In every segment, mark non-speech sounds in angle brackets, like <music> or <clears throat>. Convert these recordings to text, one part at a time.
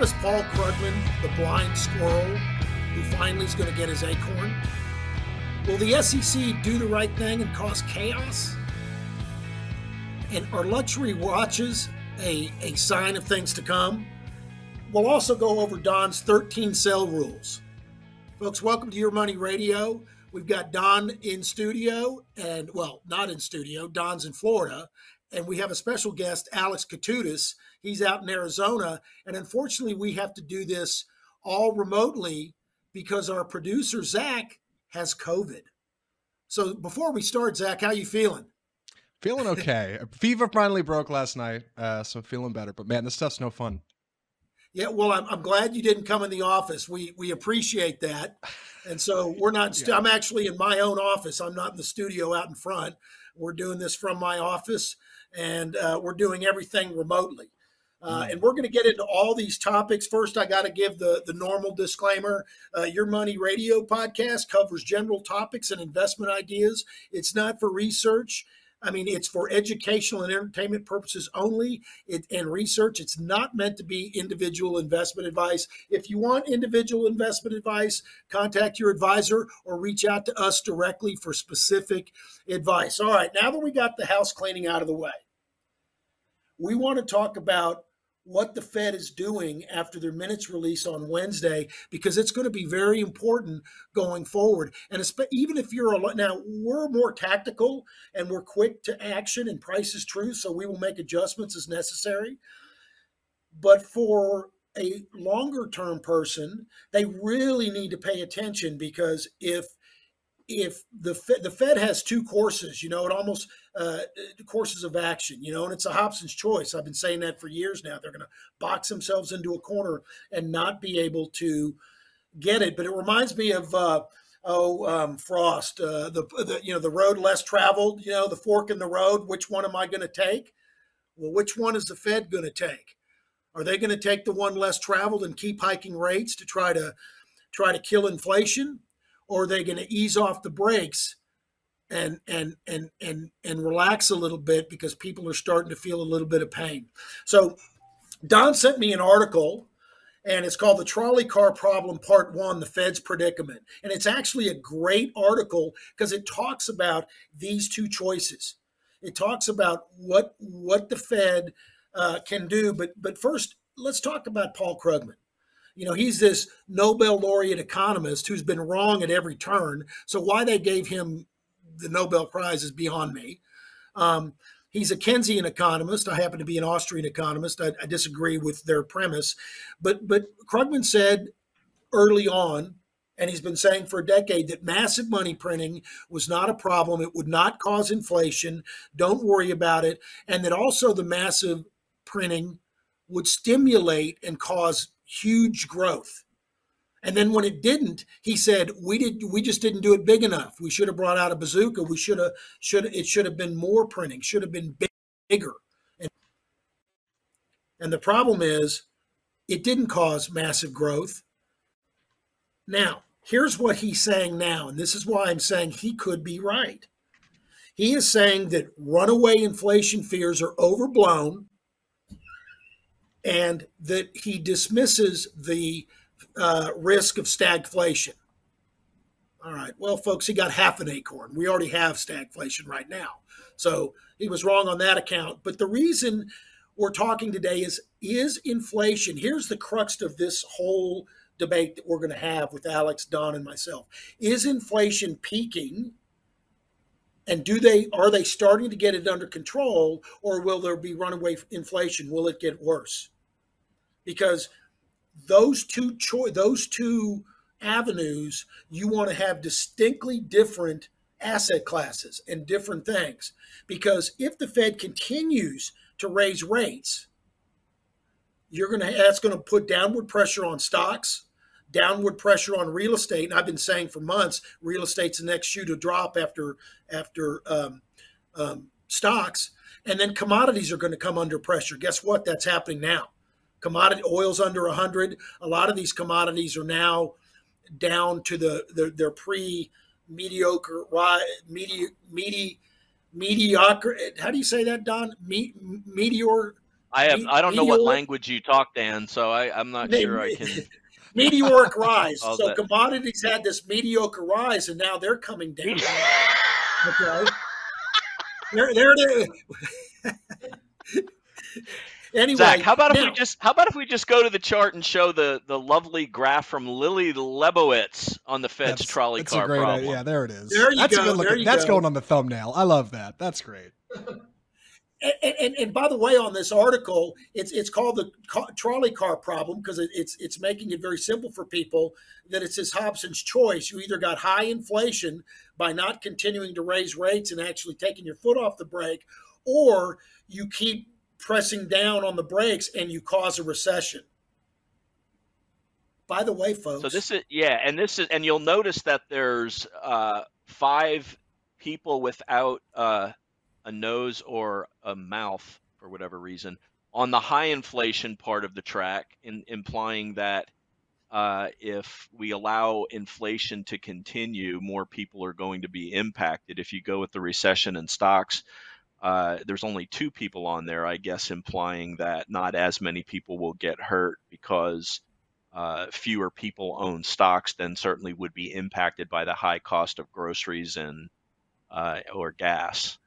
Economist Paul Krugman the blind squirrel who finally is going to get his acorn? Will the SEC do the right thing and cause chaos? And are luxury watches a, a sign of things to come? We'll also go over Don's 13 sell rules. Folks, welcome to Your Money Radio. We've got Don in studio, and well, not in studio. Don's in Florida, and we have a special guest, Alex Katutis. He's out in Arizona, and unfortunately, we have to do this all remotely because our producer Zach has COVID. So before we start, Zach, how you feeling? Feeling <laughs> okay. Fever finally broke last night, uh, so feeling better. But man, this stuff's no fun. Yeah, well, I'm, I'm glad you didn't come in the office. We we appreciate that, and so we're not. St- I'm actually in my own office. I'm not in the studio out in front. We're doing this from my office, and uh, we're doing everything remotely. Uh, and we're going to get into all these topics. First, I got to give the the normal disclaimer: uh, Your Money Radio podcast covers general topics and investment ideas. It's not for research. I mean, it's for educational and entertainment purposes only it, and research. It's not meant to be individual investment advice. If you want individual investment advice, contact your advisor or reach out to us directly for specific advice. All right, now that we got the house cleaning out of the way, we want to talk about what the Fed is doing after their minutes release on Wednesday because it's going to be very important going forward. And even if you're a now, we're more tactical and we're quick to action, and price is true, so we will make adjustments as necessary. But for a longer term person, they really need to pay attention because if if the Fed, the Fed has two courses, you know, it almost uh, courses of action, you know, and it's a Hobson's choice. I've been saying that for years now. They're going to box themselves into a corner and not be able to get it. But it reminds me of uh, oh um, Frost, uh, the, the you know the road less traveled, you know, the fork in the road. Which one am I going to take? Well, which one is the Fed going to take? Are they going to take the one less traveled and keep hiking rates to try to try to kill inflation? or are they going to ease off the brakes and and and and and relax a little bit because people are starting to feel a little bit of pain. So don sent me an article and it's called the trolley car problem part one the fed's predicament. And it's actually a great article because it talks about these two choices. It talks about what what the fed uh, can do but but first let's talk about paul krugman. You know, he's this Nobel laureate economist who's been wrong at every turn. So why they gave him the Nobel Prize is beyond me. Um, he's a Keynesian economist. I happen to be an Austrian economist. I, I disagree with their premise, but but Krugman said early on, and he's been saying for a decade that massive money printing was not a problem. It would not cause inflation. Don't worry about it, and that also the massive printing would stimulate and cause huge growth. And then when it didn't, he said, "We did. We just didn't do it big enough. We should have brought out a bazooka. We should have. Should it should have been more printing. Should have been bigger." And, and the problem is, it didn't cause massive growth. Now, here's what he's saying now, and this is why I'm saying he could be right. He is saying that runaway inflation fears are overblown and that he dismisses the uh, risk of stagflation. All right. Well, folks, he got half an acorn. We already have stagflation right now. So he was wrong on that account. But the reason we're talking today is is inflation. Here's the crux of this whole debate that we're going to have with Alex, Don, and myself. Is inflation peaking? And do they are they starting to get it under control, or will there be runaway inflation? Will it get worse? Because those two choi- those two avenues, you want to have distinctly different asset classes and different things. Because if the Fed continues to raise rates, you're going to that's going to put downward pressure on stocks, downward pressure on real estate. And I've been saying for months, real estate's the next shoe to drop after after um, um, stocks, and then commodities are going to come under pressure. Guess what? That's happening now. Commodity oil's under 100. A lot of these commodities are now down to the their, their pre mediocre medi, medi, mediocre. How do you say that, Don? Me, meteor. I have Me- I don't know what language you talk, Dan, so I, I'm not Me- sure I can. <laughs> meteoric <laughs> rise. So that. commodities had this mediocre rise, and now they're coming down. Okay. there, there it is. <laughs> anyway, Zach, how about if we just how about if we just go to the chart and show the the lovely graph from Lily Lebowitz on the Fed's That's- trolley that's car a great problem? idea. Yeah, there it is. There you That's go, a good there you That's go. going on the thumbnail. I love that. That's great. <laughs> and, and, and by the way, on this article, it's it's called the ca- trolley car problem because it, it's it's making it very simple for people that it's says Hobson's choice. You either got high inflation by not continuing to raise rates and actually taking your foot off the brake, or you keep pressing down on the brakes and you cause a recession. By the way, folks, So this is yeah, and this is and you'll notice that there's uh, five people without uh, a nose or a mouth for whatever reason on the high inflation part of the track, in, implying that uh, if we allow inflation to continue, more people are going to be impacted. If you go with the recession and stocks, uh, there's only two people on there, I guess, implying that not as many people will get hurt because uh, fewer people own stocks, than certainly would be impacted by the high cost of groceries and uh, or gas.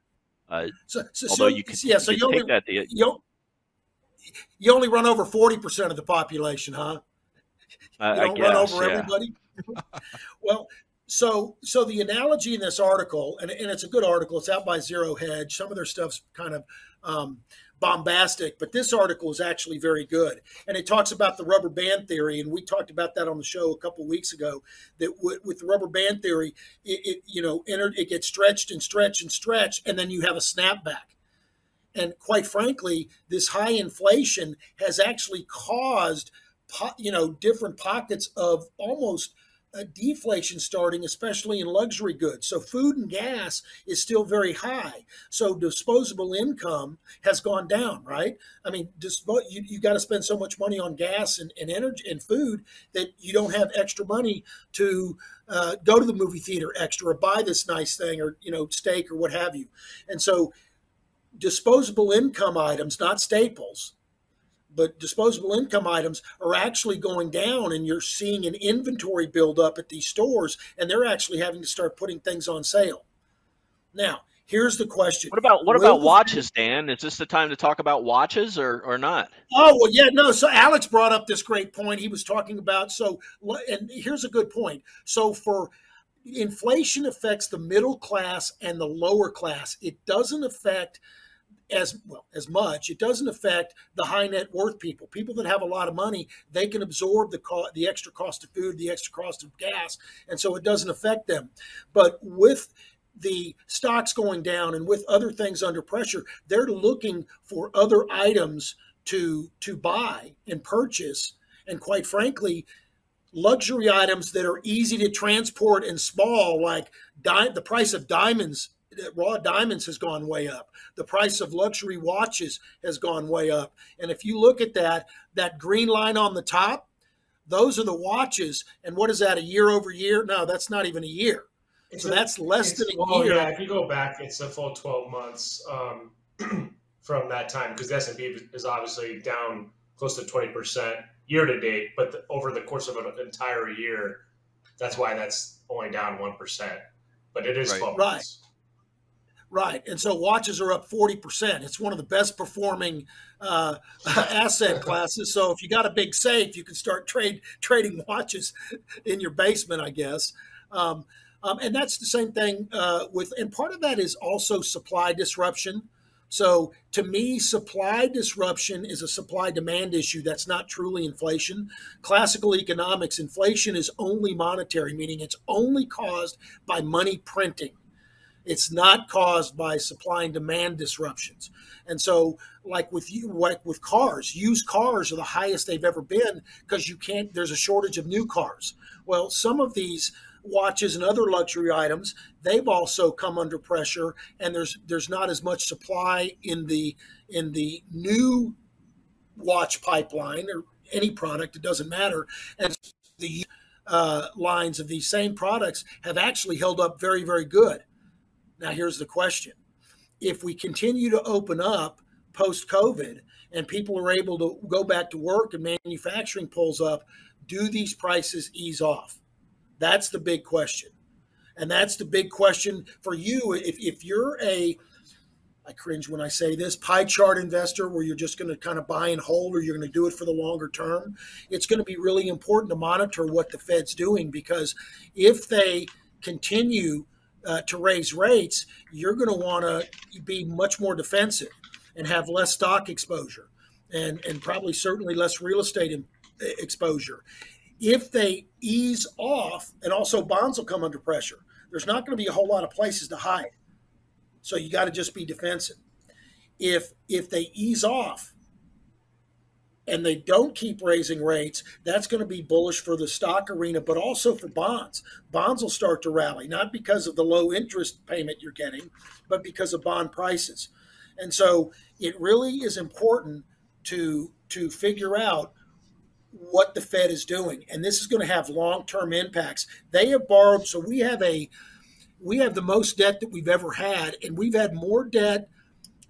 Uh, so, so, although so- you could, yeah, so you you only take that the, you, you only run over forty percent of the population, huh? uh, you I don't run guess, over yeah. everybody. <laughs> well, so so the analogy in this article, and, and it's a good article. It's out by Zero Hedge. Some of their stuff's kind of um, bombastic, but this article is actually very good, and it talks about the rubber band theory. And we talked about that on the show a couple weeks ago. That with, with the rubber band theory, it, it you know entered, it gets stretched and stretched and stretched, and then you have a snapback. And quite frankly, this high inflation has actually caused, po- you know, different pockets of almost a deflation starting, especially in luxury goods. So food and gas is still very high. So disposable income has gone down, right? I mean, dispo- you, you got to spend so much money on gas and, and energy and food that you don't have extra money to uh, go to the movie theater extra or buy this nice thing or, you know, steak or what have you. And so disposable income items, not staples, but disposable income items are actually going down and you're seeing an inventory build up at these stores and they're actually having to start putting things on sale. Now, here's the question. What about what Will about watches, Dan? Is this the time to talk about watches or, or not? Oh well, yeah, no. So Alex brought up this great point. He was talking about so, and here's a good point. So for inflation affects the middle class and the lower class. It doesn't affect as well as much. It doesn't affect the high net worth people. People that have a lot of money, they can absorb the co- the extra cost of food, the extra cost of gas, and so it doesn't affect them. But with the stocks going down and with other things under pressure, they're looking for other items to to buy and purchase. And quite frankly, luxury items that are easy to transport and small, like di- the price of diamonds, raw diamonds has gone way up. The price of luxury watches has gone way up. And if you look at that, that green line on the top, those are the watches. And what is that, a year over year? No, that's not even a year. It's So a- that's less than a well, year. Yeah, if you go back, it's a full 12 months um, <clears throat> from that time because the S&P is obviously down close to 20% year to date, but the, over the course of an entire year, That's why that's only down one percent. But it is Right. twelve months. Right, and so watches are up forty percent. It's one of the best performing uh, <laughs> asset classes. So if you got a big safe, you can start trade trading <laughs> watches in your basement, I guess. Um, um, and that's the same thing uh, with, and part of that is also supply disruption. So to me, supply disruption is a supply demand issue. That's not truly inflation. Classical economics, inflation is only monetary, meaning it's only caused by money printing. It's not caused by supply and demand disruptions. And so, like with you, like with cars, used cars are the highest they've ever been because you can't. There's a shortage of new cars. Well, some of these watches and other luxury items they've also come under pressure, and there's there's not as much supply in the in the new watch pipeline or any product. It doesn't matter, and the uh, lines of these same products have actually held up very very good. Now, here's the question if we continue to open up post COVID and people are able to go back to work and manufacturing pulls up, do these prices ease off? That's the big question. And that's the big question for you. If, if you're a, I cringe when I say this, pie chart investor where you're just going to kind of buy and hold or you're going to do it for the longer term, it's going to be really important to monitor what the Fed's doing because if they continue uh, to raise rates, you're going to want to be much more defensive and have less stock exposure and, and probably certainly less real estate in, exposure. If they ease off, and also bonds will come under pressure, there's not going to be a whole lot of places to hide. So you got to just be defensive. If if they ease off and they don't keep raising rates, that's going to be bullish for the stock arena, but also for bonds. Bonds will start to rally, not because of the low interest payment you're getting, but because of bond prices. And so it really is important to to figure out what the Fed is doing, and this is going to have long term impacts. They have borrowed, so we have a we have the most debt that we've ever had, and we've had more debt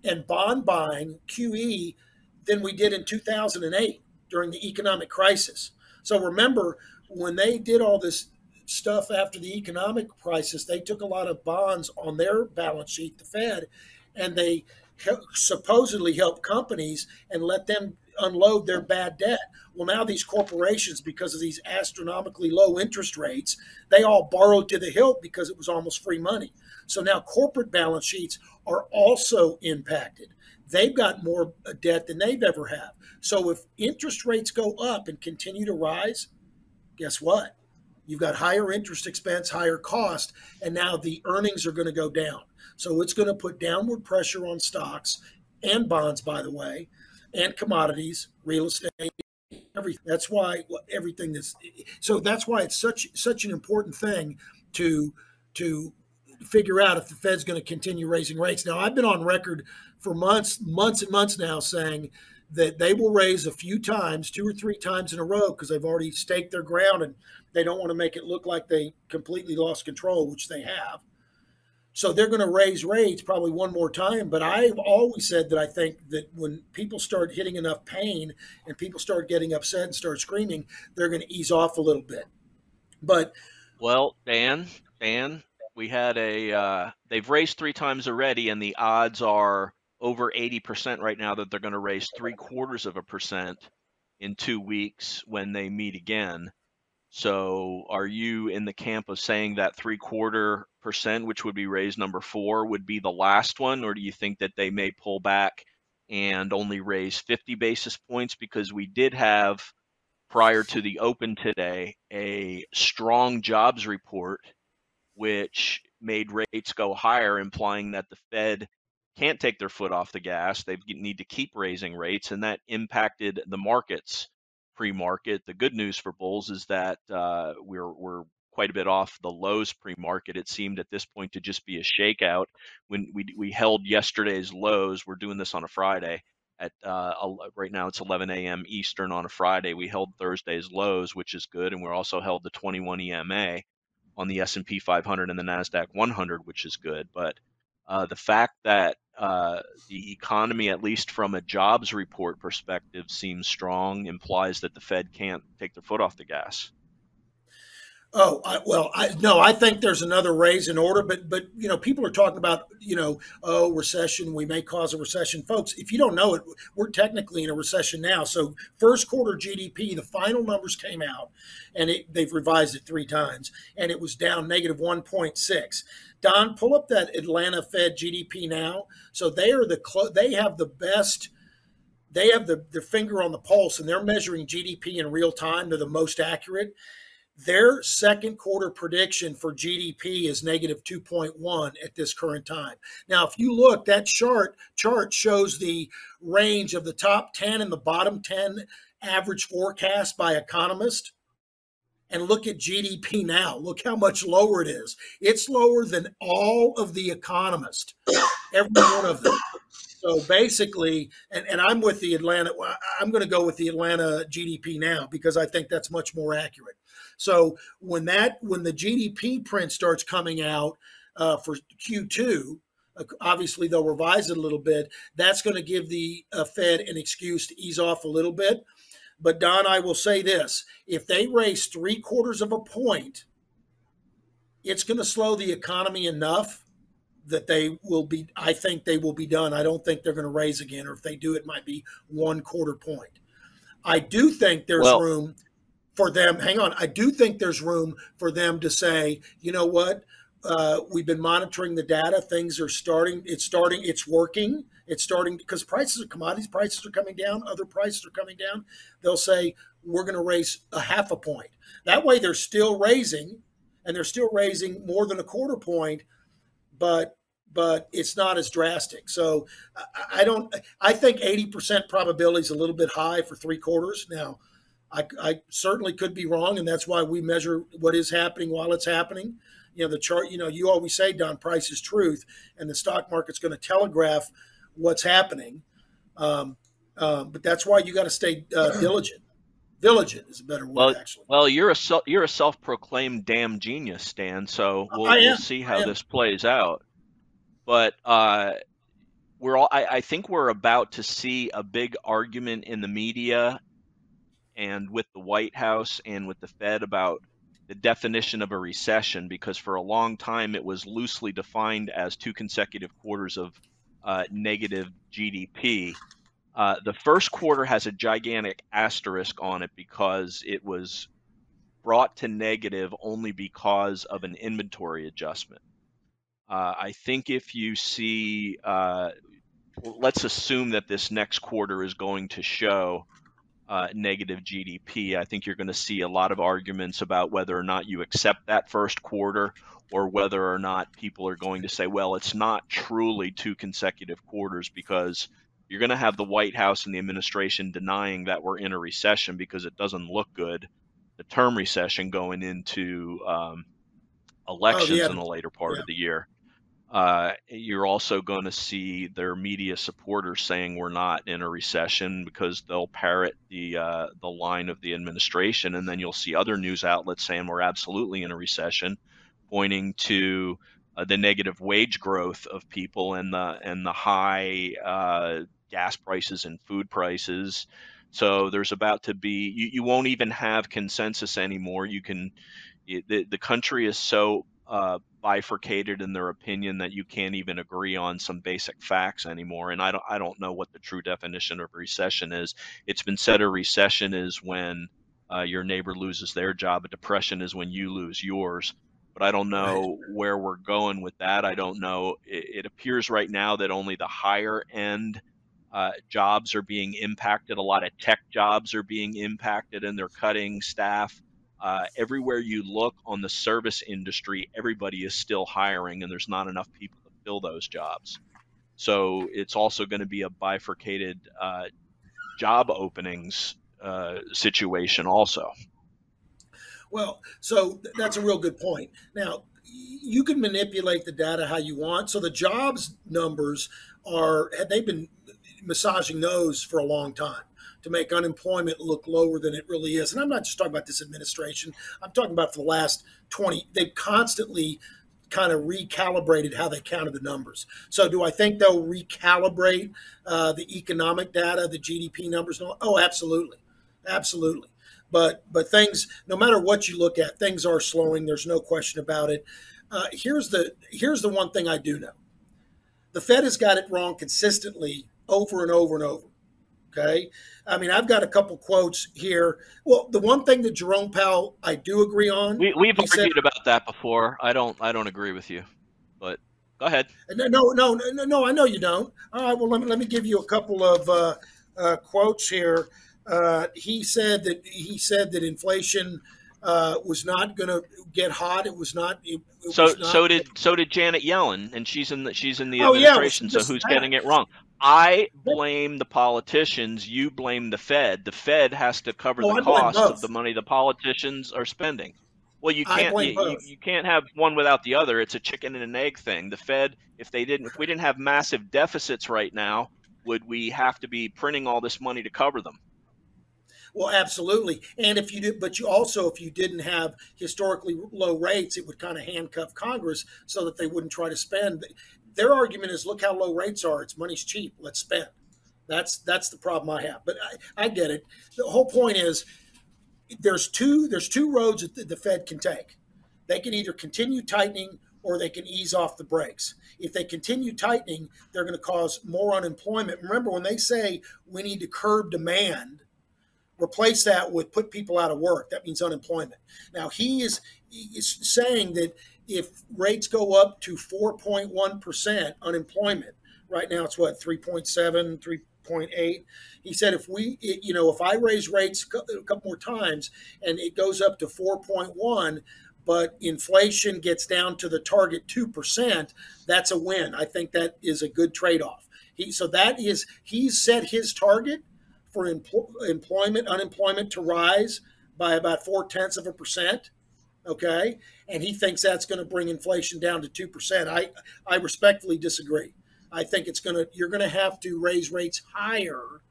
and bond buying QE than we did in 2008 during the economic crisis. So remember when they did all this stuff after the economic crisis, they took a lot of bonds on their balance sheet, the Fed, and they supposedly helped companies and let them unload their bad debt. Well, now these corporations, because of these astronomically low interest rates, they all borrowed to the hilt because it was almost free money. So now corporate balance sheets are also impacted. They've got more uh, debt than they've ever had. So if interest rates go up and continue to rise, guess what? You've got higher interest expense, higher cost, and now the earnings are going to go down. So it's going to put downward pressure on stocks and bonds, by the way, and commodities, real estate, everything. That's why everything that's so that's why it's such such an important thing to to figure out if the Fed's going to continue raising rates. Now, I've been on record for months, months and months now saying that they will raise a few times, two or three times in a row, because they've already staked their ground and they don't want to make it look like they completely lost control, which they have. So they're going to raise rates probably one more time. But I've always said that I think that when people start hitting enough pain and people start getting upset and start screaming, they're going to ease off a little bit. But Well, Dan, Dan, we had a uh, they've raised three times already, and the odds are over 80% right now that they're going to raise three quarters of a percent in two weeks when they meet again. So, are you in the camp of saying that three quarter percent, which would be raise number four, would be the last one, or do you think that they may pull back and only raise 50 basis points? Because we did have prior to the open today a strong jobs report which made rates go higher, implying that the Fed can't take their foot off the gas. They need to keep raising rates, and that impacted the markets pre-market. The good news for bulls is that uh, we're we're quite a bit off the lows pre-market. It seemed at this point to just be a shakeout. When we we held yesterday's lows, we're doing this on a Friday at uh, right now it's 11 a.m. Eastern on a Friday. We held Thursday's lows, which is good, and we're also held the 21 EMA on the S&P 500 and the Nasdaq 100, which is good. But uh, the fact that uh, the economy, at least from a jobs report perspective, seems strong implies that the Fed can't take their foot off the gas. Oh, I, well, I, no, I think there's another raise in order, but but you know, people are talking about you know, oh, recession, we may cause a recession, folks. If you don't know it, we're technically in a recession now. So, first quarter GDP, the final numbers came out, and it, they've revised it three times, and it was down negative 1.6. Don, pull up that Atlanta Fed GDP now. So they are the clo- they have the best. They have the, their finger on the pulse, and they're measuring GDP in real time. They're the most accurate their second quarter prediction for GDP is negative 2.1 at this current time. Now, if you look, that chart chart shows the range of the top 10 and the bottom 10 average forecast by economist. And look at GDP now. Look how much lower it is. It's lower than all of the economists, every one of them. So basically, and, and I'm with the Atlanta, I'm going to go with the Atlanta GDP now because I think that's much more accurate. So when that when the GDP print starts coming out uh, for Q2, uh, obviously they'll revise it a little bit. That's going to give the uh, Fed an excuse to ease off a little bit. But Don, I will say this: if they raise three quarters of a point, it's going to slow the economy enough that they will be. I think they will be done. I don't think they're going to raise again, or if they do, it might be one quarter point. I do think there's Well- room for them. Hang on, I do think there's room for them to say, you know what? Uh, we've been monitoring the data. Things are starting. It's starting. It's working. It's starting because prices of commodities prices are coming down. Other prices are coming down. They'll say we're going to raise a half a point. That way, they're still raising, and they're still raising more than a quarter point, but but it's not as drastic. So I, I don't. I think eighty percent probability is a little bit high for three quarters. Now, I, I certainly could be wrong, and that's why we measure what is happening while it's happening. You know, the chart. You know, you always say, "Don, price is truth," and the stock market's going to telegraph what's happening. Um, um, but that's why you got to stay uh, <clears throat> diligent. Diligent is a better word, Well, actually. Well, you're a sel- you're a self-proclaimed damn genius, Stan. So we'll, I we'll see how this plays out. But uh, we're all I, I think we're about to see a big argument in the media and with the White House and with the Fed about the definition of a recession because for a long time it was loosely defined as two consecutive quarters of uh, negative GDP. Uh, the first quarter has a gigantic asterisk on it because it was brought to negative only because of an inventory adjustment. Uh, I think if you see, uh, let's assume that this next quarter is going to show uh, negative GDP. I think you're going to see a lot of arguments about whether or not you accept that first quarter or whether or not people are going to say, well, it's not truly two consecutive quarters because you're going to have the White House and the administration denying that we're in a recession because it doesn't look good, the term recession going into um, elections yeah. in the later part Yeah. of the year. Uh, you're also going to see their media supporters saying we're not in a recession because they'll parrot the uh, the line of the administration, and then you'll see other news outlets saying we're absolutely in a recession, pointing to uh, the negative wage growth of people and the and the high uh, gas prices and food prices. So there's about to be you, you won't even have consensus anymore. You can it, the the country is so uh, bifurcated in their opinion that you can't even agree on some basic facts anymore. And I don't I don't know what the true definition of recession is. It's been said a recession is when uh, your neighbor loses their job. A depression is when you lose yours. But I don't know where we're going with that. I don't know. It, it appears right now that only the higher end uh, jobs are being impacted. A lot of tech jobs are being impacted, and they're cutting staff. Uh, everywhere you look on the service industry, everybody is still hiring, and there's not enough people to fill those jobs. So it's also going to be a bifurcated uh, job openings uh, situation, also. Well, so th- that's a real good point. Now, you can manipulate the data how you want. So the jobs numbers are they've been massaging those for a long time to make unemployment look lower than it really is. And I'm not just talking about this administration. I'm talking about for the last 20 they've constantly kind of recalibrated how they counted the numbers. So do I think they'll recalibrate uh, the economic data, the GDP numbers? Oh, absolutely. Absolutely. but but things, no matter what you look at, things are slowing. There's no question about it. Uh, here's the here's the one thing I do know: the Fed has got it wrong consistently over and over and over. Okay, I mean I've got a couple quotes here. Well, the one thing that Jerome Powell I do agree on. We, we've he said- argued about that before. I don't I don't agree with you, but go ahead. No, no, no, no, no. I know you don't. All right. Well, let me let me give you a couple of uh, uh, quotes here. Uh, he said that he said that inflation uh, was not going to get hot. It was not. It, it So was not- so did so did Janet Yellen, and she's in the she's in the Oh, administration. well, so who's getting it wrong? I blame the politicians. You blame the Fed. The Fed has to cover Oh, the cost of the money the politicians are spending. Well, you can't you, you, you can't have one without the other. It's a chicken and an egg thing. The Fed, if they didn't, if we didn't have massive deficits right now, would we have to be printing all this money to cover them? Well, absolutely. And if you did, but you also, if you didn't have historically low rates, it would kind of handcuff Congress so that they wouldn't try to spend. Their argument is, look how low rates are. It's money's cheap. Let's spend. That's that's the problem I have. But I, I get it. The whole point is, there's two there's two roads that the- the Fed can take. They can either continue tightening or they can ease off the brakes. If they continue tightening, they're going to cause more unemployment. Remember when they say we need to curb demand, replace that with put people out of work. That means unemployment. Now he is, he is saying that if rates go up to 4.1% unemployment, right now it's what 3.7, 3.8. He said if we, it- you know, if I raise rates a couple more times and it goes up to 4.1, but inflation gets down to the target 2%, that's a win. I think that is a good trade-off. He, so that is he's set his target for empl- employment, unemployment to rise by about four tenths of a percent. Okay, and he thinks that's going to bring inflation down to two percent. I I respectfully disagree. I think it's going to you're going to have to raise rates higher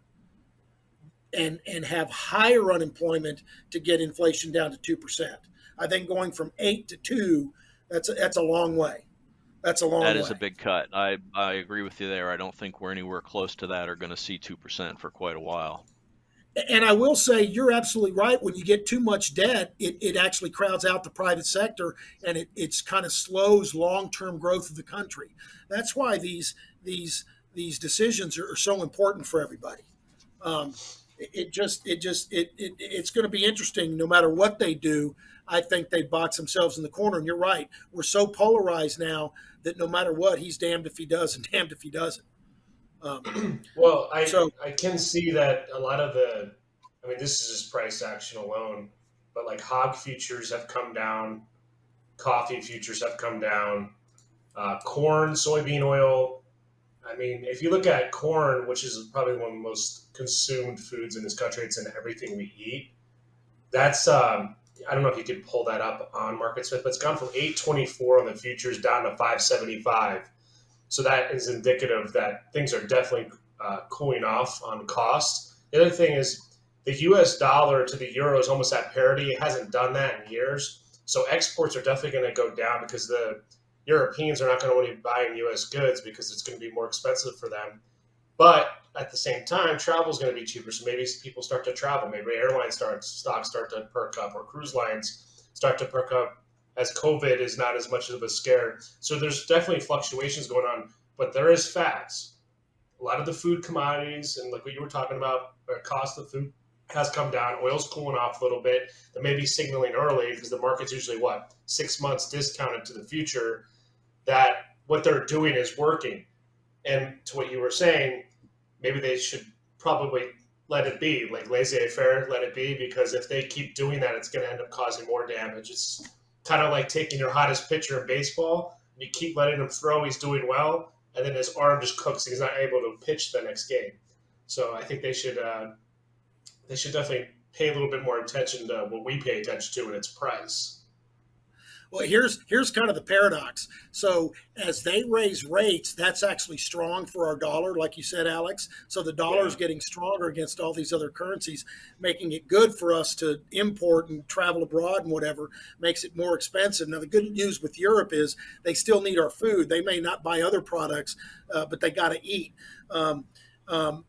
and and have higher unemployment to get inflation down to two percent. I think going from eight to two that's a, that's a long way. That's a long That way. is a big cut. I, I agree with you there. I don't think we're anywhere close to that or going to see 2% for quite a while. And I will say you're absolutely right. When you get too much debt, it, it actually crowds out the private sector and it it's kind of slows long term growth of the country. That's why these these these decisions are, so important for everybody. Um, it just it just it, it it's going to be interesting no matter what they do. I think they box themselves in the corner. And you're right. We're so polarized now that no matter what, he's damned if he does and <laughs> damned if he doesn't. Um, <clears throat> Well, I So- I can see that a lot of the, I mean, this is just price action alone, but like hog futures have come down, coffee futures have come down, uh, corn, soybean oil. I mean, if you look at corn, which is probably one of the most consumed foods in this country, it's in everything we eat. That's um, I don't know if you could pull that up on MarketSmith, but it's gone from 824 on the futures down to 575. So that is indicative that things are definitely uh, cooling off on cost. The other thing is the U.S. dollar to the euro is almost at parity. It hasn't done that in years. So exports are definitely going to go down because the Europeans are not going to want to be buying U.S. goods because it's going to be more expensive for them. But at the same time, travel is going to be cheaper. So maybe people start to travel. Maybe airline starts stocks start to perk up, or cruise lines start to perk up as COVID is not as much of a scare. So there's definitely fluctuations going on, but there is facts. A lot of the food commodities and like what you were talking about, the cost of food has come down. Oil's cooling off a little bit. They may be signaling early because the market's usually what six months discounted to the future. That what they're doing is working. And to what you were saying, maybe they should probably let it be, like laissez-faire, let it be, because if they keep doing that, it's going to end up causing more damage. It's kind of like taking your hottest pitcher in baseball, you keep letting him throw, he's doing well, and then his arm just cooks, and he's not able to pitch the next game. So I think they should uh, they should definitely pay a little bit more attention to what we pay attention to, and its price. Well, here's here's kind of the paradox. So as they raise rates, that's actually strong for our dollar, like you said, Alex. So the dollar is Yeah. getting stronger against all these other currencies, making it good for us to import and travel abroad and whatever. Makes it more expensive. Now the good news with Europe is they still need our food. They may not buy other products, uh, but they got to eat. Um, um,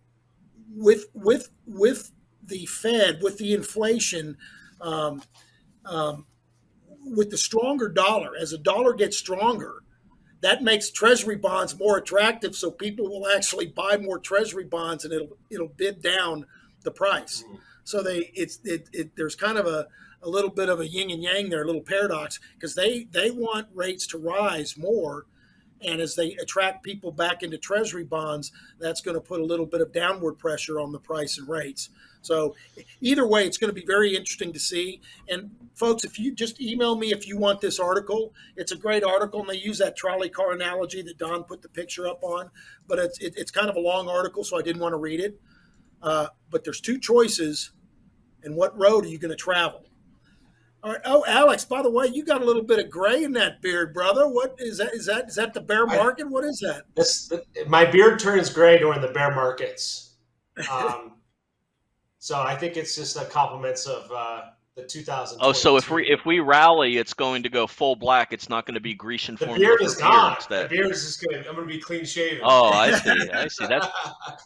with with with the Fed with the inflation, um, um, with the stronger dollar, as the dollar gets stronger, that makes treasury bonds more attractive so people will actually buy more treasury bonds and it'll it'll bid down the price. So they it's it, it there's kind of a, a little bit of a yin and yang there a little paradox because they they want rates to rise more and as they attract people back into treasury bonds that's going to put a little bit of downward pressure on the price and rates so either way it's going to be very interesting to see and folks if you just email me if you want this article it's a great article and they use that trolley car analogy that don put the picture up on but it's it, it's kind of a long article so i didn't want to read it uh, but there's two choices and what road are you going to travel all right. Oh, Alex, by the way, you got a little bit of gray in that beard, brother. What is that? Is that is that the bear I- market? What is that? This my beard turns gray during the bear markets. Um, so I think it's just the compliments of uh, the 2000. Oh, so if we if we rally, it's going to go full black. It's not going to be Grecian the formula beard for is beer gone, the beard is just gonna. I'm gonna be clean shaven. Oh, I see. I see. That's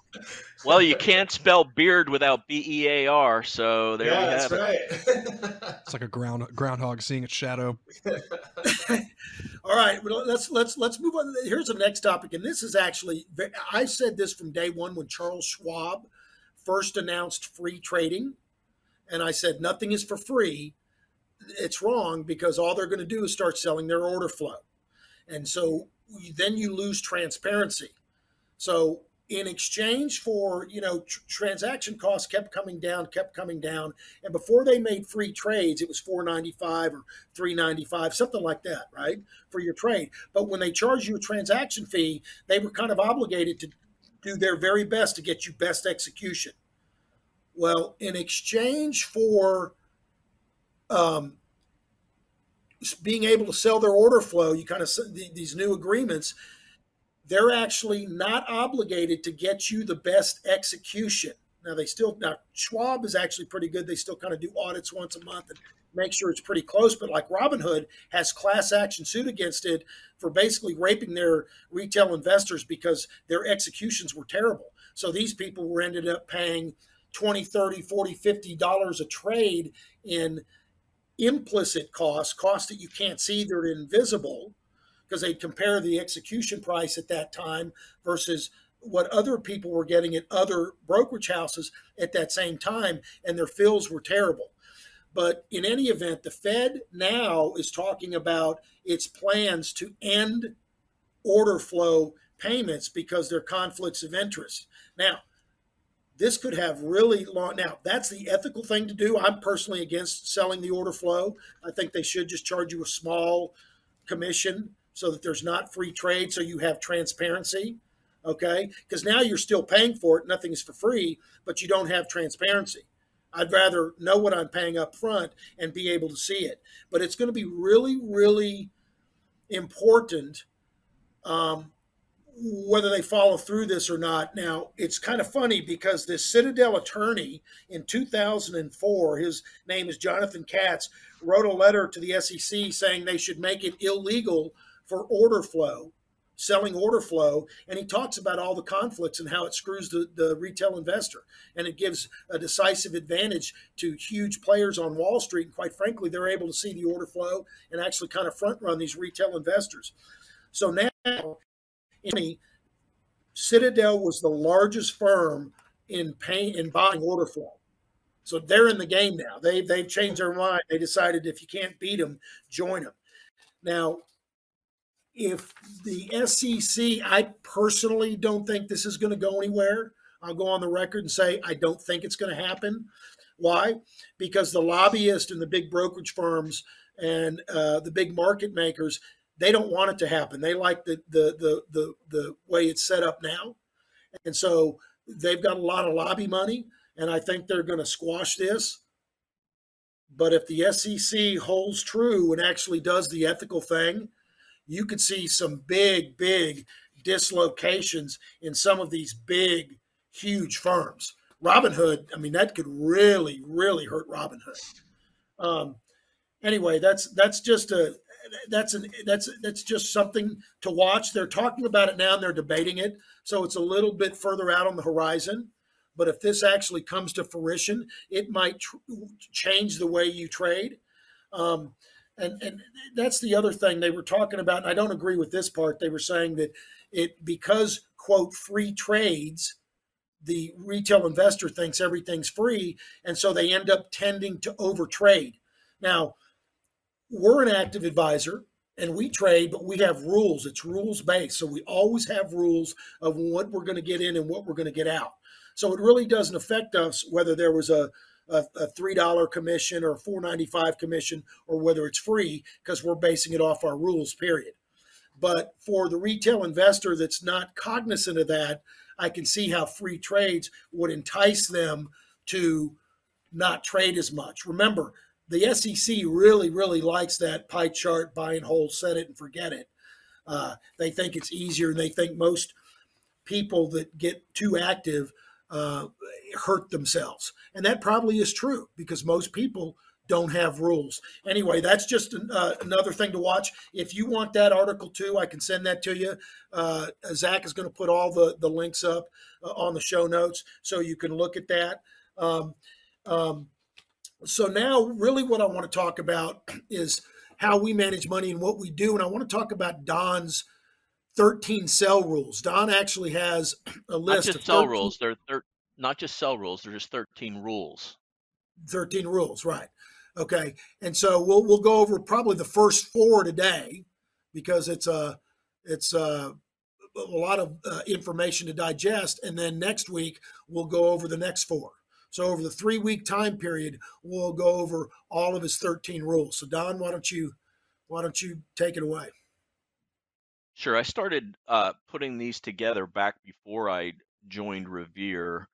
<laughs> well, you can't spell beard without B E A R. So there yeah, we that's have it. right. <laughs> It's like a ground groundhog seeing its shadow. <laughs> All right, well, let's let's let's move on. Here's the next topic, and this is actually I said this from day one when Charles Schwab first announced free trading, and I said nothing is for free. It's wrong because all they're going to do is start selling their order flow, and so then you lose transparency. So in exchange for you know tr- transaction costs kept coming down, kept coming down, and before they made free trades, it was 495 or 395, something like that, right? for your trade. But when they charge you a transaction fee, they were kind of obligated to do their very best to get you best execution. Well, in exchange for um, being able to sell their order flow, you kind of these new agreements, they're actually not obligated to get you the best execution. Now they still now Schwab is actually pretty good. They still kind of do audits once a month and make sure it's pretty close. But like Robinhood has class action suit against it for basically raping their retail investors because their executions were terrible. So these people were ended up paying 20, 30, 40, 50 dollars a trade in implicit costs, costs that you can't see, they're invisible, because they compare the execution price at that time versus what other people were getting at other brokerage houses at that same time, and their fills were terrible. But in any event, the Fed now is talking about its plans to end order flow payments because they're conflicts of interest. Now, this could have really long. Now, that's the ethical thing to do. I'm personally against selling the order flow. I think they should just charge you a small commission so that there's not free trade, so you have transparency. Okay, because now you're still paying for it. Nothing is for free, but you don't have transparency. I'd rather know what I'm paying up front and be able to see it. But it's going to be really, really important um, whether they follow through this or not. Now, it's kind of funny because this Citadel attorney in 2004, his name is Jonathan Katz, wrote a letter to the SEC saying they should make it illegal for order flow selling order flow and he talks about all the conflicts and how it screws the, the retail investor. And it gives a decisive advantage to huge players on wall street. And quite frankly they're able to see the order flow and actually kind of front run these retail investors. So now in citadel was the largest firm in paying in buying order flow. So they're in the game now. They, they've changed their mind. They decided if you can't beat them join them now if the SEC, I personally don't think this is going to go anywhere. I'll go on the record and say I don't think it's going to happen. Why? Because the lobbyists and the big brokerage firms and uh, the big market makers, they don't want it to happen. They like the, the the the the way it's set up now, and so they've got a lot of lobby money, and I think they're going to squash this. But if the SEC holds true and actually does the ethical thing, you could see some big, big dislocations in some of these big, huge firms. Robinhood, I mean, that could really, really hurt Robinhood. Um, anyway, that's that's just a that's an that's that's just something to watch. They're talking about it now and they're debating it, so it's a little bit further out on the horizon. but if this actually comes to fruition, it might tr- change the way you trade. Um, and and that's the other thing they were talking about. And I don't agree with this part. They were saying that it because quote free trades, the retail investor thinks everything's free, and so they end up tending to overtrade. Now, we're an active advisor and we trade, but we have rules. It's rules based. So we always have rules of what we're going to get in and what we're going to get out. So it really doesn't affect us whether there was a, a, a $3 commission or a $4.95 commission or whether it's free because we're basing it off our rules, period. But for the retail investor that's not cognizant of that, I can see how free trades would entice them to not trade as much. Remember, the SEC really, really likes that pie chart, buy and hold, set it and forget it. Uh, they think it's easier, and they think most people that get too active uh, hurt themselves. And that probably is true because most people don't have rules. Anyway, that's just uh, another thing to watch. If you want that article too, I can send that to you. Uh, Zach is going to put all the, the links up uh, on the show notes so you can look at that. Um, um, so now, really, what I want to talk about is how we manage money and what we do. And I want to talk about Don's 13 sell rules. Don actually has <clears throat> a list of sell 13 rules. They're thir- not just sell rules. They're just 13 rules. 13 rules, right? Okay, and so we'll we'll go over probably the first four today because it's a it's a, a lot of uh, information to digest, and then next week we'll go over the next four. So over the three week time period, we'll go over all of his 13 rules. So Don, why don't you why don't you take it away? Sure. I started uh, putting these together back before I joined Revere.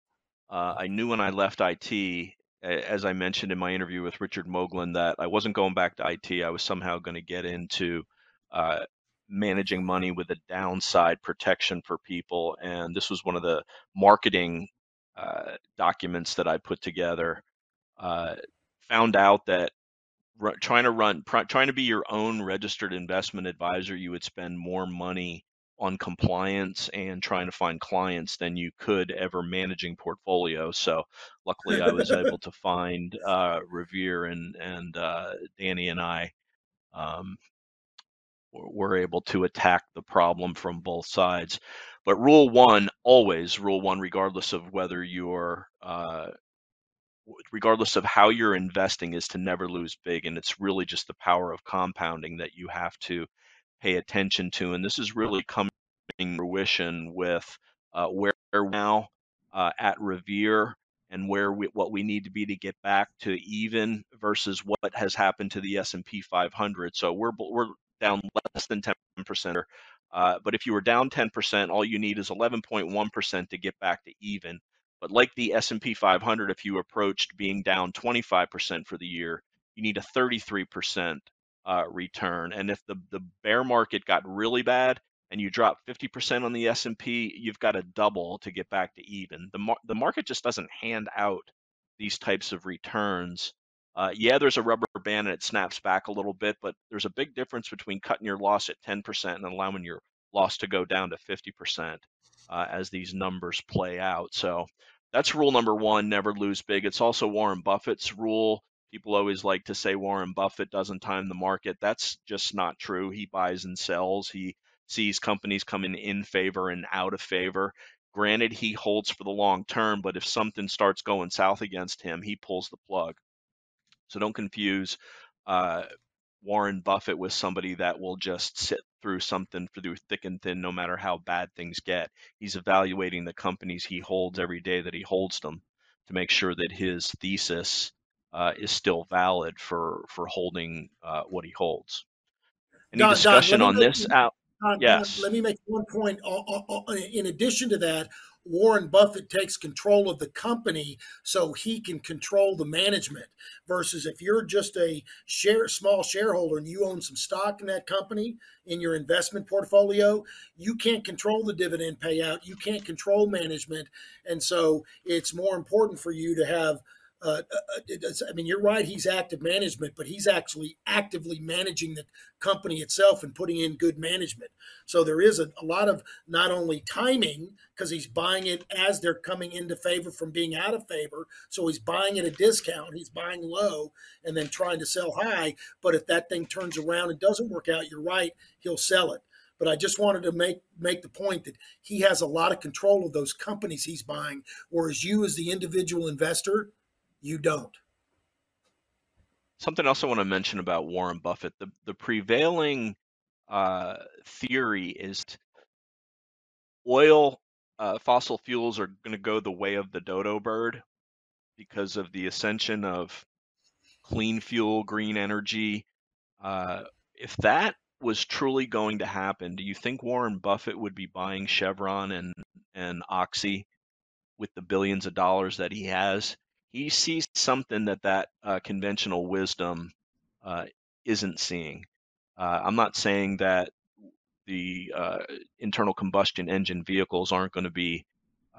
Uh, I knew when I left IT, as I mentioned in my interview with Richard Moglen, that I wasn't going back to IT. I was somehow going to get into uh, managing money with a downside protection for people. And this was one of the marketing uh, documents that I put together. Uh, found out that trying to run trying to be your own registered investment advisor you would spend more money on compliance and trying to find clients than you could ever managing portfolio. So luckily i was able to find uh, revere and and uh, danny and i um, were were able to attack the problem from both sides. But rule one always rule one regardless of whether you're uh, regardless of how you're investing is to never lose big and it's really just the power of compounding that you have to pay attention to and this is really coming fruition with uh, where we're now uh, at revere and where we, what we need to be to get back to even versus what has happened to the S&P 500 so we're we're down less than 10% uh, but if you were down 10% all you need is 11.1% to get back to even but like the S&P 500, if you approached being down 25% for the year, you need a 33% uh, return. And if the, the bear market got really bad and you drop 50% on the S&P, you've got to double to get back to even. The, mar- the market just doesn't hand out these types of returns. Uh, yeah, there's a rubber band and it snaps back a little bit, but there's a big difference between cutting your loss at 10% and allowing your loss to go down to 50% uh, as these numbers play out. So that's rule number one never lose big. It's also Warren Buffett's rule. People always like to say Warren Buffett doesn't time the market. That's just not true. He buys and sells. He sees companies coming in favor and out of favor. Granted, he holds for the long term, but if something starts going south against him, he pulls the plug. So don't confuse uh, Warren Buffett with somebody that will just sit through something through thick and thin, no matter how bad things get. He's evaluating the companies he holds every day that he holds them to make sure that his thesis uh, is still valid for for holding uh, what he holds. Any Don- Don, discussion me on make- this out? Don, Don, Yes. let me make one point. Uh, uh, uh, In addition to that, Warren Buffett takes control of the company so he can control the management. Versus if you're just a share small shareholder and you own some stock in that company in your investment portfolio, you can't control the dividend payout. You can't control management, and so it's more important for you to have uh, uh, I mean, you're right. He's active management, but he's actually actively managing the company itself and putting in good management. So there is a, a lot of not only timing because he's buying it as they're coming into favor from being out of favor. So he's buying at a discount. He's buying low and then trying to sell high. But if that thing turns around and doesn't work out, you're right. He'll sell it. But I just wanted to make make the point that he has a lot of control of those companies he's buying, whereas you, as the individual investor, you don't. Something else I want to mention about Warren Buffett: the the prevailing uh, theory is oil, uh, fossil fuels are going to go the way of the dodo bird because of the ascension of clean fuel, green energy. Uh, if that was truly going to happen, do you think Warren Buffett would be buying Chevron and and Oxy with the billions of dollars that he has? He sees something that that uh, conventional wisdom uh, isn't seeing. Uh, I'm not saying that the uh, internal combustion engine vehicles aren't going to be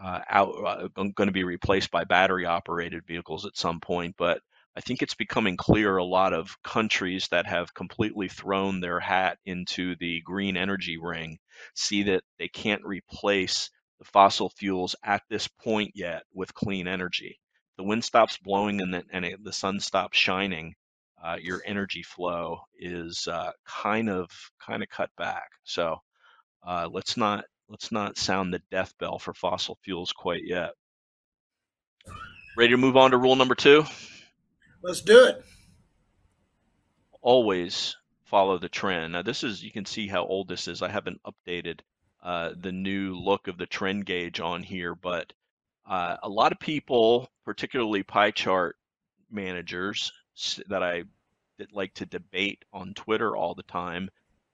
uh, out uh, going to be replaced by battery operated vehicles at some point, but I think it's becoming clear a lot of countries that have completely thrown their hat into the green energy ring see that they can't replace the fossil fuels at this point yet with clean energy. The wind stops blowing and the, and it, the sun stops shining. Uh, your energy flow is uh, kind of kind of cut back. So uh, let's not let's not sound the death bell for fossil fuels quite yet. Ready to move on to rule number two? Let's do it. always follow the trend. Now, this is, you can see how old this is. I haven't updated uh, the new look of the trend gauge on here, but uh, a lot of people, particularly pie chart managers that I that like to debate on Twitter all the time,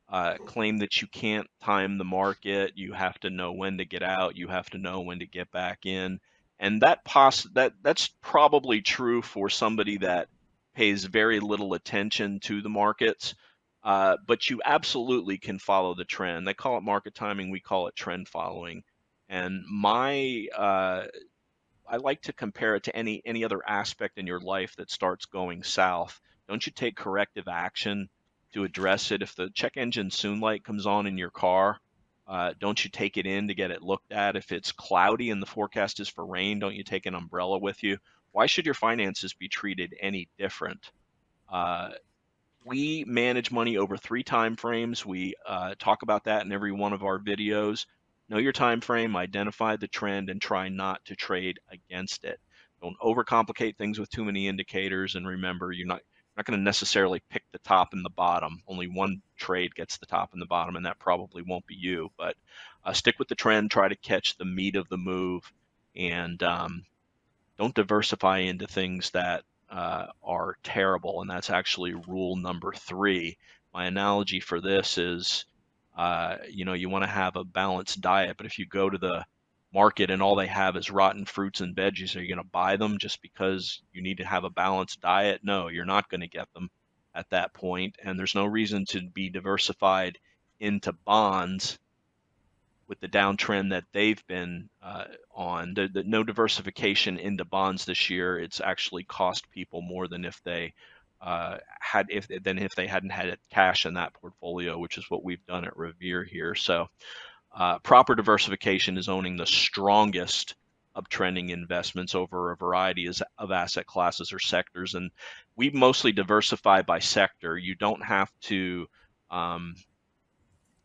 uh, claim that you can't time the market. You have to know when to get out. You have to know when to get back in. And that poss that that's probably true for somebody that pays very little attention to the markets. Uh, but you absolutely can follow the trend. They call it market timing. We call it trend following. And my uh, I like to compare it to any any other aspect in your life that starts going south. Don't you take corrective action to address it? If the check engine soon light comes on in your car, uh, don't you take it in to get it looked at? If it's cloudy and the forecast is for rain, don't you take an umbrella with you? Why should your finances be treated any different? Uh, we manage money over three time frames. We uh, talk about that in every one of our videos. Know your time frame, identify the trend, and try not to trade against it. Don't overcomplicate things with too many indicators. And remember, you're not not going to necessarily pick the top and the bottom. Only one trade gets the top and the bottom, and that probably won't be you. But uh, stick with the trend. Try to catch the meat of the move, and um, don't diversify into things that uh, are terrible. And that's actually rule number three. My analogy for this is, uh, you know, you want to have a balanced diet, but if you go to the market and all they have is rotten fruits and veggies, are you going to buy them just because you need to have a balanced diet? No, you're not going to get them at that point, and there's no reason to be diversified into bonds with the downtrend that they've been uh, on. The, the no diversification into bonds this year. It's actually cost people more than if they uh, had if than if they hadn't had cash in that portfolio, which is what we've done at Revere here. So uh, proper diversification is owning the strongest uptrending investments over a variety of asset classes or sectors, and we mostly diversify by sector. You don't have to. Um,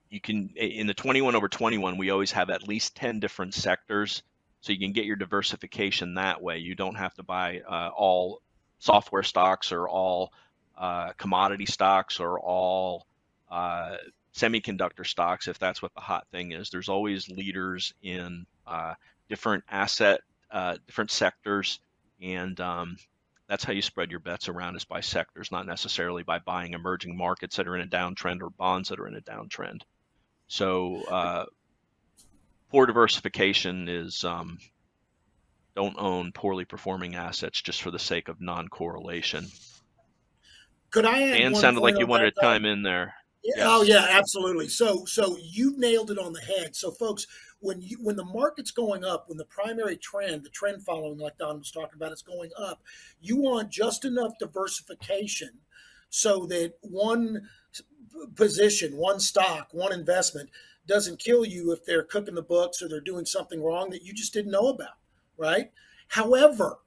you can in the 21 over 21 we always have at least 10 different sectors so you can get your diversification that way you don't have to buy uh, all software stocks or all uh, commodity stocks or all uh, semiconductor stocks if that's what the hot thing is. There's always leaders in uh, different asset uh, different sectors and um, that's how you spread your bets around is by sectors not necessarily by buying emerging markets that are in a downtrend or bonds that are in a downtrend. So uh, poor diversification is um, don't own poorly performing assets just for the sake of non-correlation. Could I one sounded like you wanted to chime in there. Yeah, Yes. Oh yeah, absolutely. So so you nailed it on the head. So folks, when you when the market's going up, when the primary trend, the trend following, like Don was talking about, is going up, you want just enough diversification so that one position, one stock, one investment doesn't kill you if they're cooking the books or they're doing something wrong that you just didn't know about, right? However,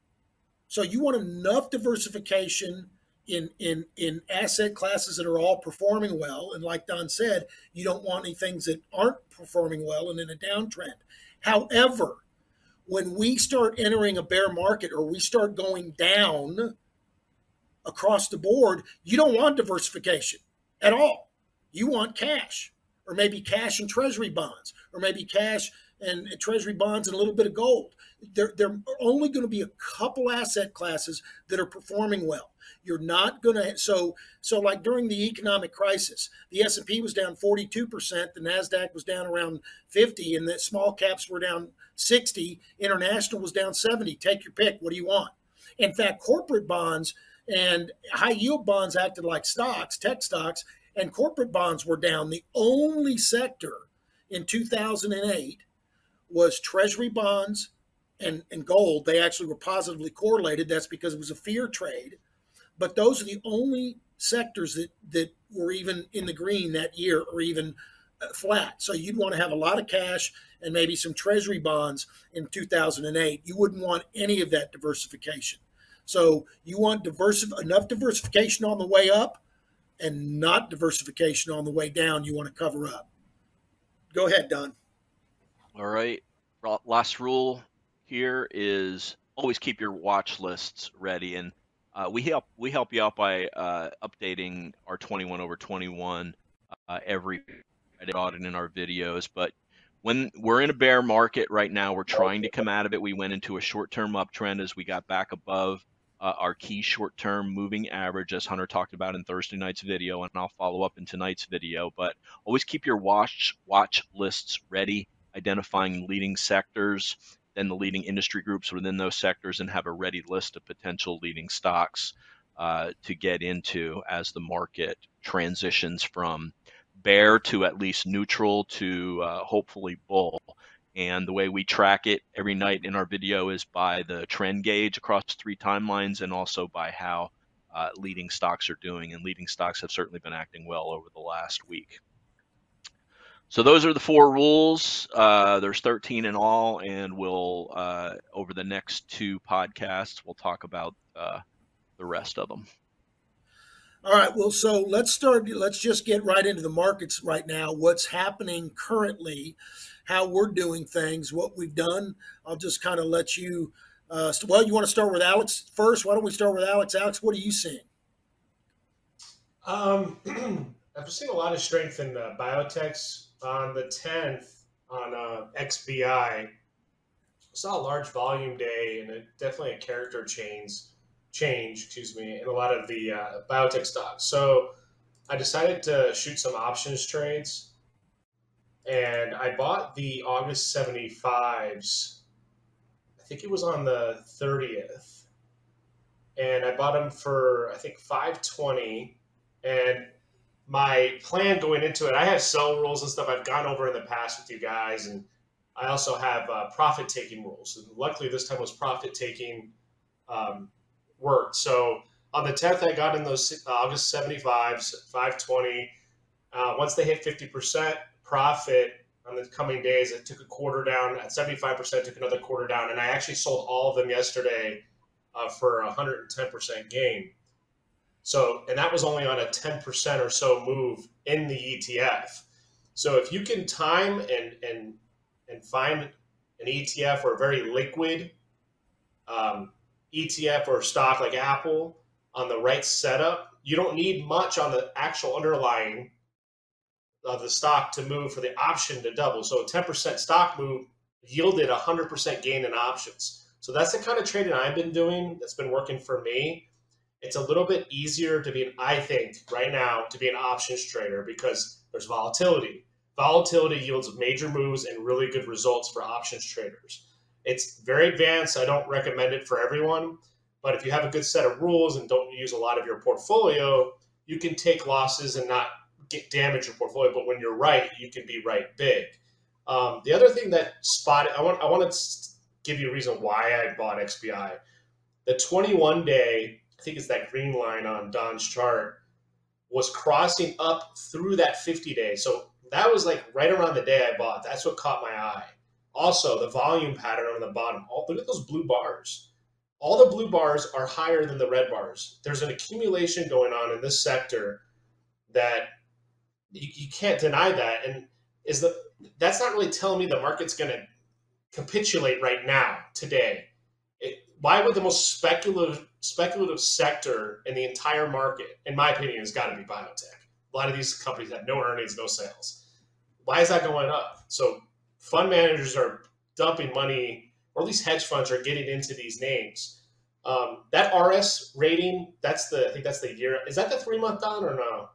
so you want enough diversification in in in asset classes that are all performing well, and like Don said, you don't want any things that aren't performing well and in a downtrend. However, when we start entering a bear market or we start going down across the board, you don't want diversification at all. You want cash, or maybe cash and treasury bonds, or maybe cash and treasury bonds and a little bit of gold. There, there are only going to be a couple asset classes that are performing well. You're not going to so so like during the economic crisis, the S and P was down 42 percent, the Nasdaq was down around 50, and the small caps were down 60. International was down 70. Take your pick. What do you want? In fact, corporate bonds and high yield bonds acted like stocks, tech stocks, and corporate bonds were down. The only sector in 2008 was treasury bonds and, and gold. They actually were positively correlated. That's because it was a fear trade. But those are the only sectors that, that were even in the green that year or even uh, flat. So you'd want to have a lot of cash and maybe some treasury bonds in 2008. You wouldn't want any of that diversification. So you want diversif- enough diversification on the way up and not diversification on the way down. You want to cover up. Go ahead, Don. All right. Last rule here is always keep your watch lists ready, and uh, we help we help you out by uh, updating our 21 over 21 uh, every audit in our videos. But when we're in a bear market right now, we're trying to come out of it. We went into a short-term uptrend as we got back above uh, our key short-term moving average, as Hunter talked about in Thursday night's video, and I'll follow up in tonight's video. But always keep your watch watch lists ready identifying leading sectors, then the leading industry groups within those sectors, and have a ready list of potential leading stocks uh, to get into as the market transitions from bear to at least neutral to uh, hopefully bull. And the way we track it every night in our video is by the trend gauge across three timelines and also by how uh, leading stocks are doing. And leading stocks have certainly been acting well over the last week. So those are the four rules. Uh, there's 13 in all, and we'll uh, over the next two podcasts we'll talk about uh, the rest of them. All right. Well, so let's start. Let's just get right into the markets right now. What's happening currently, how we're doing things, what we've done. I'll just kind of let you. Uh, well, you want to start with Alex first? Why don't we start with Alex? Alex, what are you seeing? Um, <clears throat> I've seen a lot of strength in uh, biotechs. On the 10th, on uh, XBI, saw a large volume day and a, definitely a character change, change, excuse me, in a lot of the uh, biotech stocks. So I decided to shoot some options trades, and I bought the August 75s. I think it was on the 30th, and I bought them for I think 520, and my plan going into it, I have sell rules and stuff I've gone over in the past with you guys, and I also have uh, profit taking rules. And luckily, this time was profit taking um, worked. So on the 10th, I got in those uh, August 75s, 520. Uh, once they hit 50% profit on the coming days, it took a quarter down. At 75%, took another quarter down. And I actually sold all of them yesterday uh, for a 110% gain. So, and that was only on a 10% or so move in the ETF. So if you can time and and and find an ETF or a very liquid um, ETF or stock like Apple on the right setup, you don't need much on the actual underlying of the stock to move for the option to double. So a 10% stock move yielded 100% gain in options. So that's the kind of trading I've been doing that's been working for me. It's a little bit easier to be an, I think, right now, to be an options trader because there's volatility. Volatility yields major moves and really good results for options traders. It's very advanced. I don't recommend it for everyone, but if you have a good set of rules and don't use a lot of your portfolio, you can take losses and not get damage your portfolio. But when you're right, you can be right big. Um, the other thing that spotted, I want I want to give you a reason why I bought XBI. The 21 day, I think it's that green line on Don's chart, was crossing up through that 50 day. So that was like right around the day I bought. That's what caught my eye. Also, the volume pattern on the bottom. Oh, look at those blue bars. All the blue bars are higher than the red bars. There's an accumulation going on in this sector that you, you can't deny that. And is the that's not really telling me the market's going to capitulate right now today. Why would the most speculative speculative sector in the entire market, in my opinion, has got to be biotech. A lot of these companies have no earnings, no sales. Why is that going up? So fund managers are dumping money, or at least hedge funds are getting into these names. Um, that RS rating, that's the I think that's the year. Is that the three month down or no?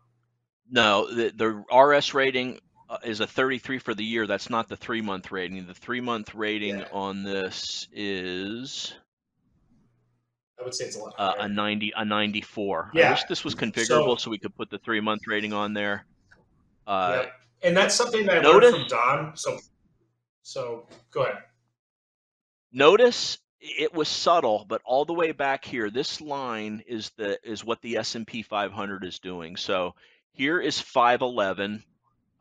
No, the, the RS rating uh, is a 33 for the year. That's not the three month rating. The three month rating Yeah. on this is I would say it's a lot. uh, a 90 a 94. I Yeah. wish this was configurable So- so, we could put the three month rating on there. Uh, Yep. And that's something that I notice- learned from Don. So, so go ahead. Notice it was subtle, but all the way back here, this line is the is what the S&P 500 is doing. So here is 511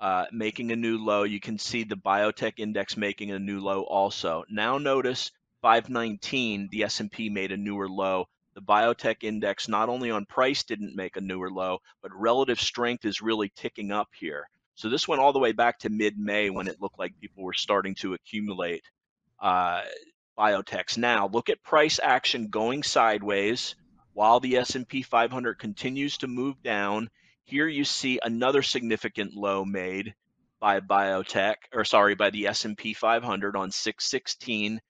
uh, making a new low. You can see the biotech index making a new low also. Now notice 519, the S&P made a newer low. The biotech index not only on price didn't make a newer low, but relative strength is really ticking up here. So this went all the way back to mid-May when it looked like people were starting to accumulate uh, biotechs. Now look at price action going sideways while the S&P 500 continues to move down. Here you see another significant low made by biotech, or sorry, by the S&P 500 on 616.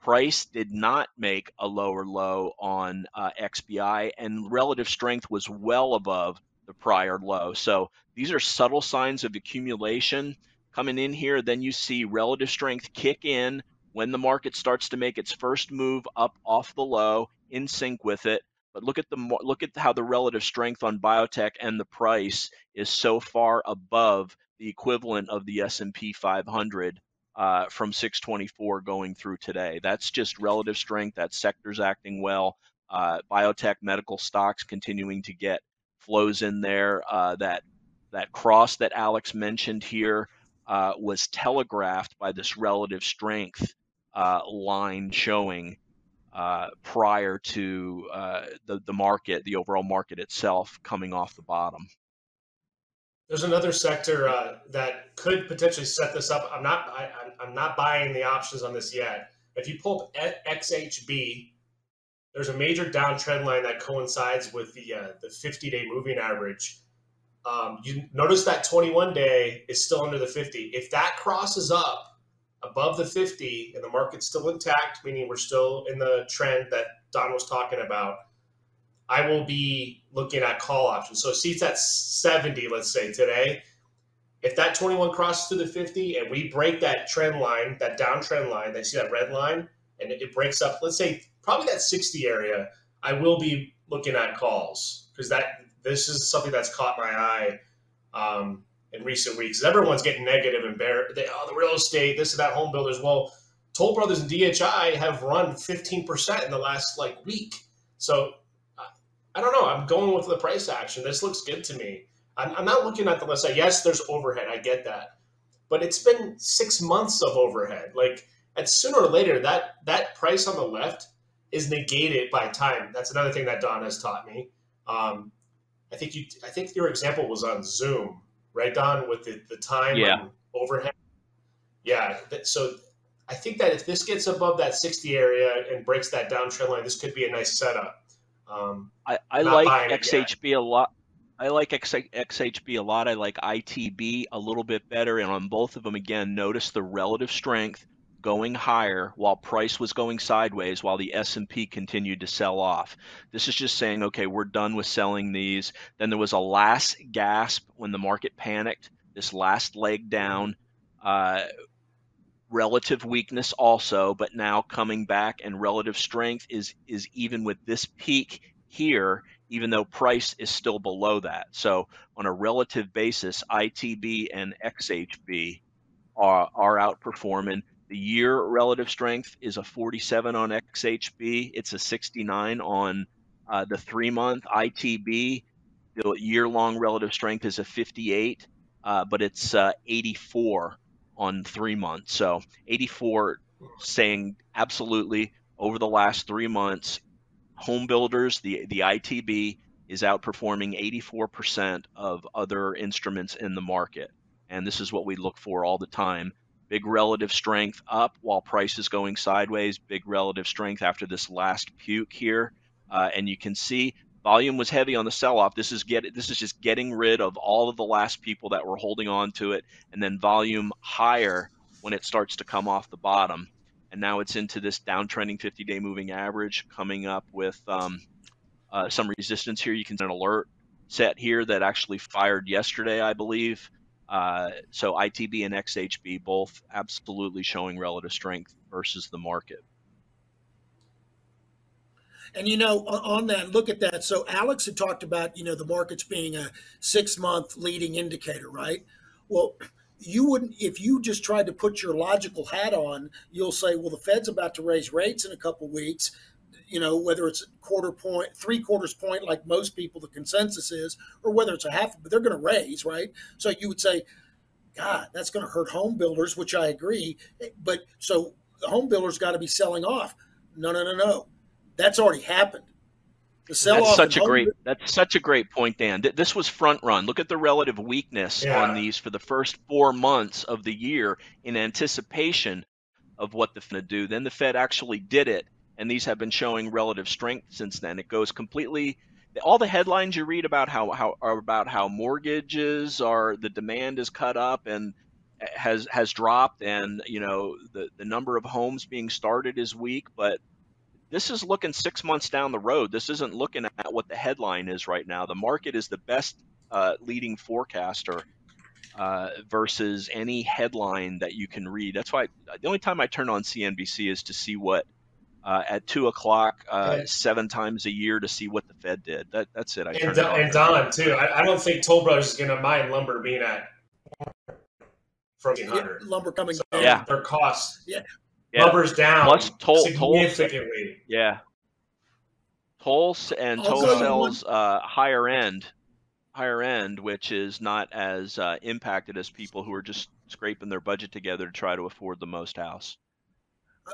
Price did not make a lower low on uh, XBI, and relative strength was well above the prior low. So these are subtle signs of accumulation coming in here. Then you see relative strength kick in when the market starts to make its first move up off the low in sync with it. But look at the look at how the relative strength on biotech and the price is so far above the equivalent of the S&P 500 uh, from 624 going through today. That's just relative strength. That sector's acting well. Uh, biotech, medical stocks continuing to get flows in there. Uh, that that cross that Alex mentioned here uh, was telegraphed by this relative strength uh, line showing uh, prior to the the market, the overall market itself coming off the bottom. There's another sector uh, that could potentially set this up. I'm not. I, I'm- not buying the options on this yet. If you pull up XHB, there's a major downtrend line that coincides with the uh, the 50 day moving average. Um, you notice that 21 day is still under the 50. If that crosses up above the 50 and the market's still intact, meaning we're still in the trend that Don was talking about, I will be looking at call options. So seats at 70, let's say today. If that 21 crosses through the 50 and we break that trend line, that downtrend line, you see that red line, and it, breaks up, let's say probably that 60 area, I will be looking at calls because that this is something that's caught my eye um, in recent weeks. Everyone's getting negative and bear. They, oh, the real estate, this and that, home builders. Well, Toll Brothers and DHI have run 15% in the last like week. So I- don't know. I'm going with the price action. This looks good to me. I'm, I'm not looking at the list. Yes, there's overhead. I get that, but it's been six months of overhead. Like, and sooner or later, that that price on the left is negated by time. That's another thing that Don has taught me. Um, I think you. I think your example was on Zoom, right, Don, with the the time Yeah. and overhead. Yeah. that- So I think that if this gets above that 60 area and breaks that downtrend line, this could be a nice setup. Um, I, I like buying it yet. XHB a lot. I like X, XHB a lot. I like ITB a little bit better. And on both of them, again, notice the relative strength going higher while price was going sideways while the S&P continued to sell off. This is just saying, okay, we're done with selling these. Then there was a last gasp when the market panicked, this last leg down. Uh, relative weakness also, but now coming back and relative strength is is even with this peak here, even though price is still below that. So on a relative basis, ITB and XHB are, are outperforming. The year relative strength is a 47 on XHB. It's a 69 on uh, the three month ITB. The year long relative strength is a 58, uh, but it's uh, 84 on three months. So 84 saying absolutely over the last three months, home builders, the, the ITB is outperforming 84% of other instruments in the market. And this is what we look for all the time. Big relative strength up while price is going sideways. Big relative strength after this last puke here. Uh, and you can see volume was heavy on the sell-off. This is get this is just getting rid of all of the last people that were holding on to it, and then volume higher when it starts to come off the bottom. And now it's into this downtrending 50-day moving average, coming up with um, uh, some resistance here. You can see an alert set here that actually fired yesterday, I believe. Uh, so ITB and XHB both absolutely showing relative strength versus the market. And you know, on that, look at that. So Alex had talked about you know the markets being a six month leading indicator, right? Well, you wouldn't if you just tried to put your logical hat on. You'll say, well, the Fed's about to raise rates in a couple weeks. You know, whether it's a quarter point, three quarters point, like most people, the consensus is, or whether it's a half, but they're going to raise, right? So you would say, God, that's going to hurt home builders, which I agree. But so the home builders got to be selling off. No, no, no, no that's already happened. The sell That's such a great that's such a great point, Dan. This was front run. Look at the relative weakness Yeah. on these for the first four months of the year in anticipation of what the Fed would do. Then the Fed actually did it, and these have been showing relative strength since then. It goes completely. All the headlines you read about how, how are about how mortgages are the demand is cut up and has has dropped, and you know the the number of homes being started is weak, but this is looking six months down the road. This isn't looking at what the headline is right now. The market is the best uh, leading forecaster uh, versus any headline that you can read. That's why the only time I turn on CNBC is to see what uh, at two o'clock uh, Okay. seven times a year to see what the Fed did. That, that's it. I turn And, it on. and Don too. I, I don't think Toll Brothers is going to mind lumber being at from Yeah, lumber coming So down. Yeah. their costs. Yeah. Yeah. Lumber's down Plus toll- toll- significantly. Yeah. Tolls and I'll toll tell you sells uh, higher end, higher end, which is not as uh, impacted as people who are just scraping their budget together to try to afford the most house.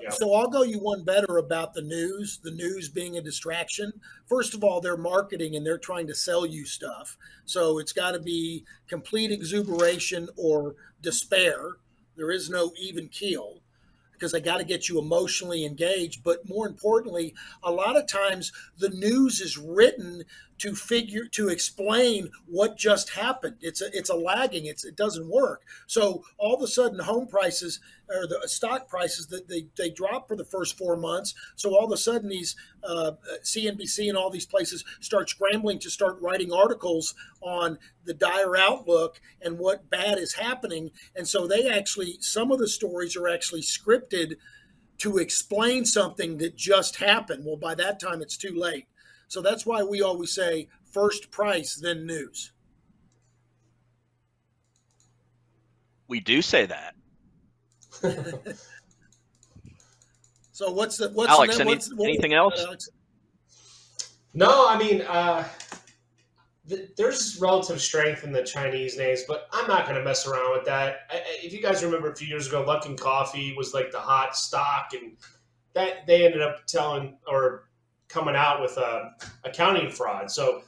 Yeah. So I'll go you one better about the news, the news being a distraction. First of all, they're marketing and they're trying to sell you stuff. So it's got to be complete exuberation or despair. There is no even keel because they got to get you emotionally engaged. But more importantly, a lot of times the news is written to figure to explain what just happened. It's a it's a lagging. It's it doesn't work. So all of a sudden, home prices or the stock prices that they, they drop for the first four months. So all of a sudden, these uh, CNBC and all these places start scrambling to start writing articles on the dire outlook and what bad is happening. And so they actually some of the stories are actually scripted to explain something that just happened. Well, by that time, it's too late. So that's why we always say first price, then news. We do say that. <laughs> So what's the what's Alex, the, any- what's, what- anything else? Alex? No, I mean, uh, th- there's relative strength in the Chinese names, but I'm not going to mess around with that. I, I- if you guys remember a few years ago, Luckin Coffee was like the hot stock, and that they ended up telling or coming out with a accounting fraud. So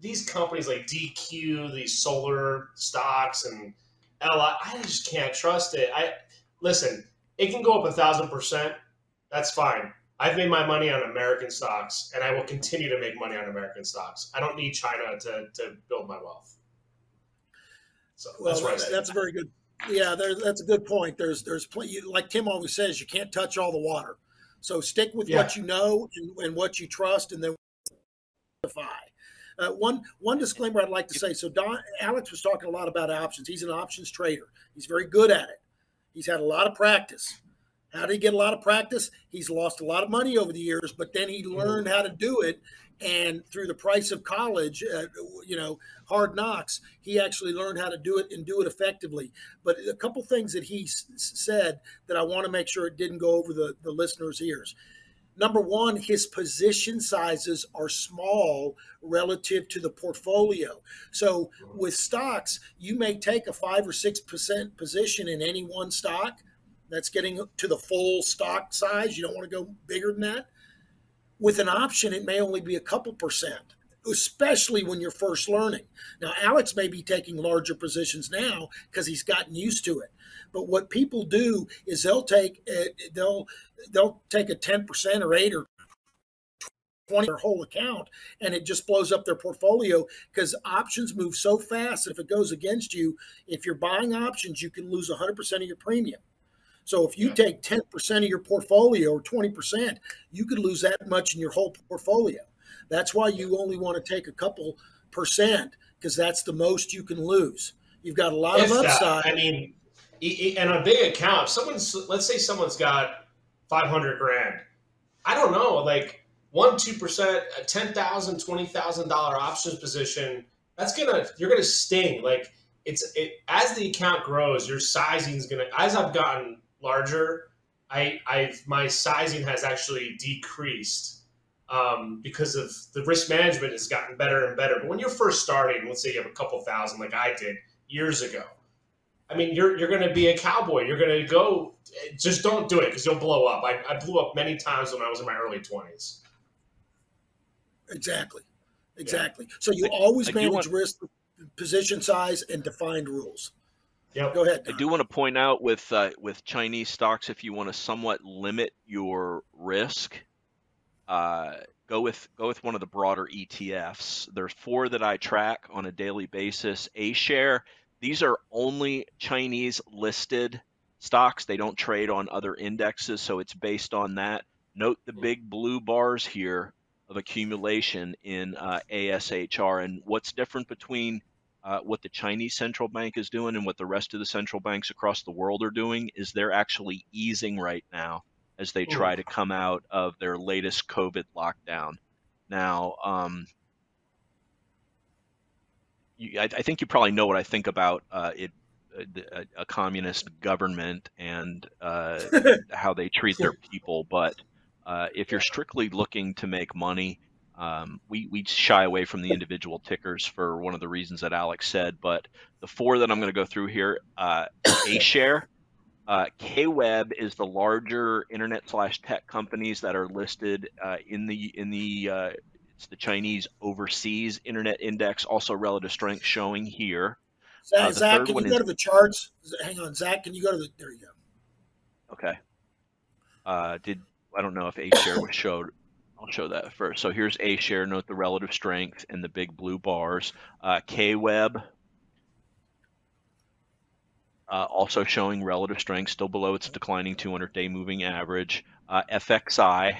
these companies like DQ, these solar stocks, and LI, I just can't trust it. I listen, it can go up a thousand percent. That's fine. I've made my money on American stocks, and I will continue to make money on American stocks. I don't need China to, to build my wealth. So Well, that's that's, that's a very good. Yeah, there, that's a good point. There's there's plenty. Like Tim always says, you can't touch all the water. So stick with what you know and, and what you trust, and then defy. Uh, one one disclaimer I'd like to say. So Don Alex was talking a lot about options. He's an options trader. He's very good at it. He's had a lot of practice. How did he get a lot of practice? He's lost a lot of money over the years, but then he learned how to do it. And through the price of college, uh, you know, hard knocks, he actually learned how to do it and do it effectively. But a couple things that he s- said that I want to make sure it didn't go over the, the listeners' ears. Number one, his position sizes are small relative to the portfolio. So with stocks, you may take a five or six percent position in any one stock. That's getting to the full stock size. You don't want to go bigger than that. With an option, it may only be a couple percent, especially when you're first learning. Now, Alex may be taking larger positions now because he's gotten used to it. But what people do is they'll take uh, they'll they'll take a ten percent or eight or twenty their whole account, and it just blows up their portfolio because options move so fast. If it goes against you, if you're buying options, you can lose hundred percent of your premium. So if you Yeah. take ten percent of your portfolio or twenty percent, you could lose that much in your whole portfolio. That's why you only want to take a couple percent because that's the most you can lose. You've got a lot If of that, upside. I mean, and a big account. If someone's, let's say someone's got five hundred grand. I don't know, like one, two percent, a ten thousand, twenty thousand dollar options position. That's gonna, you're gonna sting. Like it's it as the account grows, your sizing is gonna. As I've gotten larger, I, I've my sizing has actually decreased um, because of the risk management has gotten better and better. But when you're first starting, let's say you have a couple thousand, like I did years ago. I mean, you're you're going to be a cowboy. You're going to go. Just don't do it because you'll blow up. I, I blew up many times when I was in my early twenties. Exactly. Exactly. So you always I do manage want- risk, position size, and defined rules. Yep. Go ahead. I do want to point out with uh, with Chinese stocks, if you want to somewhat limit your risk, uh, go with go with one of the broader ETFs. There's four that I track on a daily basis. A share. These are only Chinese listed stocks. They don't trade on other indexes, so it's based on that. Note the big blue bars here of accumulation in uh, ASHR. And what's different between uh, what the Chinese central bank is doing and what the rest of the central banks across the world are doing is they're actually easing right now as they try to come out of their latest COVID lockdown. Now, um, you, I, I think you probably know what I think about uh, it, uh, a, a communist government and uh, <laughs> how they treat their <laughs> people. But uh, if you're strictly looking to make money, um, we, we shy away from the individual tickers for one of the reasons that Alex said. But the four that I'm going to go through here, uh, A share, uh, KWeb is the larger internet slash tech companies that are listed uh, in the in the uh, it's the Chinese overseas internet index, also relative strength showing here. Zach, uh, Zach can one you go is- to the charts? Hang on, Zach. Can you go to the? There you go. Okay. Uh, did I don't know if A share was showed. I'll show that first. So here's A share. Note the relative strength and the big blue bars. Uh, KWeb uh, also showing relative strength, still below its declining 200-day moving average. Uh, FXI.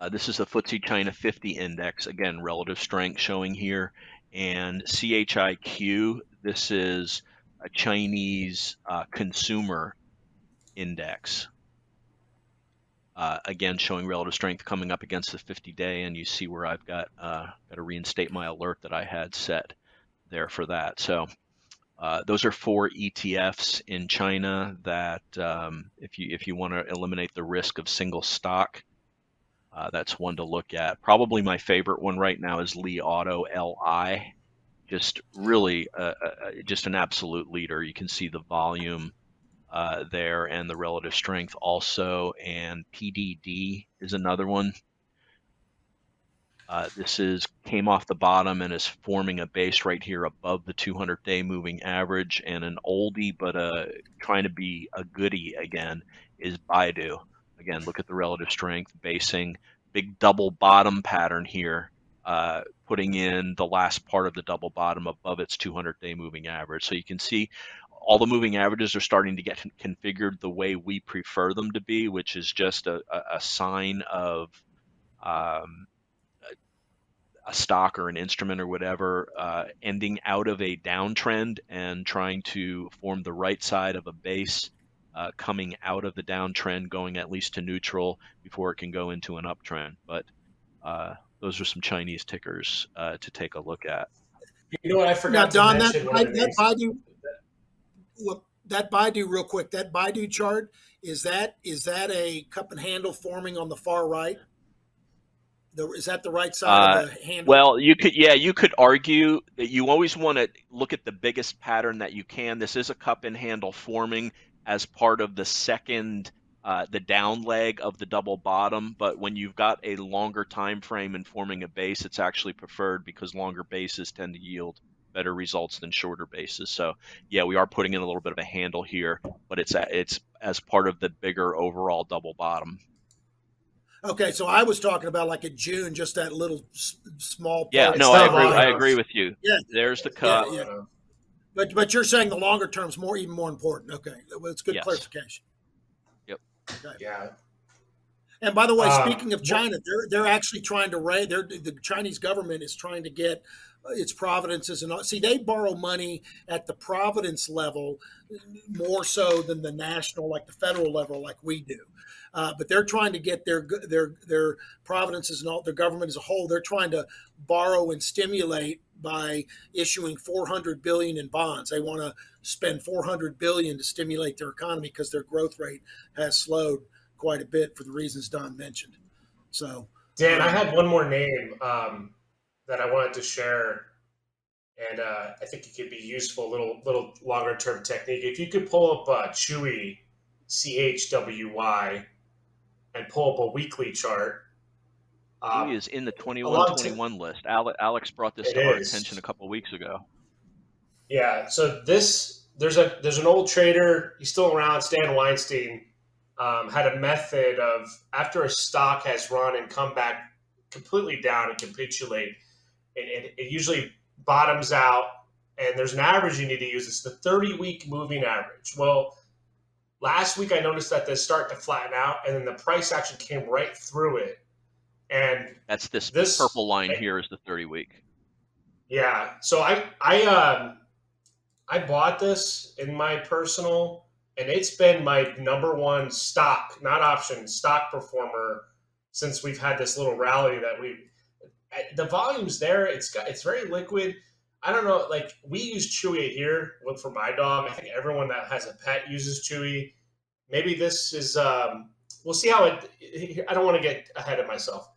Uh, this is the FTSE China 50 index. Again, relative strength showing here. And CHIQ. This is a Chinese uh, consumer index. Uh, again, showing relative strength coming up against the 50-day, and you see where I've got uh, got to reinstate my alert that I had set there for that. So uh, those are four ETFs in China that, um, if you if you want to eliminate the risk of single stock, uh, that's one to look at. Probably my favorite one right now is Li Auto LI. Just really, uh, just an absolute leader. You can see the volume uh, there and the relative strength also. And PDD is another one. Uh, this is came off the bottom and is forming a base right here above the 200-day moving average. And an oldie, but uh, trying to be a goodie again, is Baidu. Again, look at the relative strength, basing big double bottom pattern here, uh, putting in the last part of the double bottom above its 200-day moving average. So you can see all the moving averages are starting to get con- configured the way we prefer them to be, which is just a, a, a sign of um, a, a stock or an instrument or whatever uh, ending out of a downtrend and trying to form the right side of a base uh, coming out of the downtrend, going at least to neutral before it can go into an uptrend. But uh, those are some Chinese tickers uh, to take a look at. You know what I Now, forgot to Don, that, mention? one of the that names- Baidu, look, that Baidu, real quick, that Baidu chart is that is that a cup and handle forming on the far right? The, is that the right side of the handle? Well, you could, yeah, you could argue that you always want to look at the biggest pattern that you can. This is a cup and handle forming as part of the second, uh, the down leg of the double bottom. But when you've got a longer time frame in forming a base, it's actually preferred because longer bases tend to yield better results than shorter bases. So, yeah, we are putting in a little bit of a handle here, but it's a, it's as part of the bigger overall double bottom. okay, so I was talking about like a June, just that little s- small. Yeah, no, I agree. I agree with you. Yeah. There's the Yeah, yeah. But but you're saying the longer term is more even more important. Okay, well, it's good Yes. clarification. Yeah. And by the way, Uh, speaking of China, they're they're actually trying to raise. They're, the Chinese government is trying to get its providences and all. See, they borrow money at the providence level more so than the national, like the federal level, like we do. Uh, but they're trying to get their their their providences and all their government as a whole. They're trying to borrow and stimulate by issuing 400 billion in bonds. They want to spend 400 billion to stimulate their economy because their growth rate has slowed quite a bit for the reasons Don mentioned. So, Dan, I had one more name um, that I wanted to share, and uh, I think it could be useful. Little little longer term technique. If you could pull up uh, Chewy, C H W Y, and pull up a weekly chart. Um, He is in the a lot of 21-21 list. Alex brought this to our is. attention a couple weeks ago. Yeah. So this there's a there's an old trader. He's still around. Stan Weinstein um, had a method of after a stock has run and come back completely down and capitulate, it, it, it usually bottoms out. And there's an average you need to use. It's the 30 week moving average. Well, last week I noticed that this start to flatten out, and then the price action came right through it. And That's this, This- purple line here is the 30 week. Yeah. So I I um I bought this in my personal and it's been my number one stock, not option, stock performer since we've had this little rally that we the volume's there. It's got it's very liquid. I don't know, like we use Chewy here with for my dog. I think everyone that has a pet uses Chewy. Maybe this is um we'll see how it I don't want to get ahead of myself.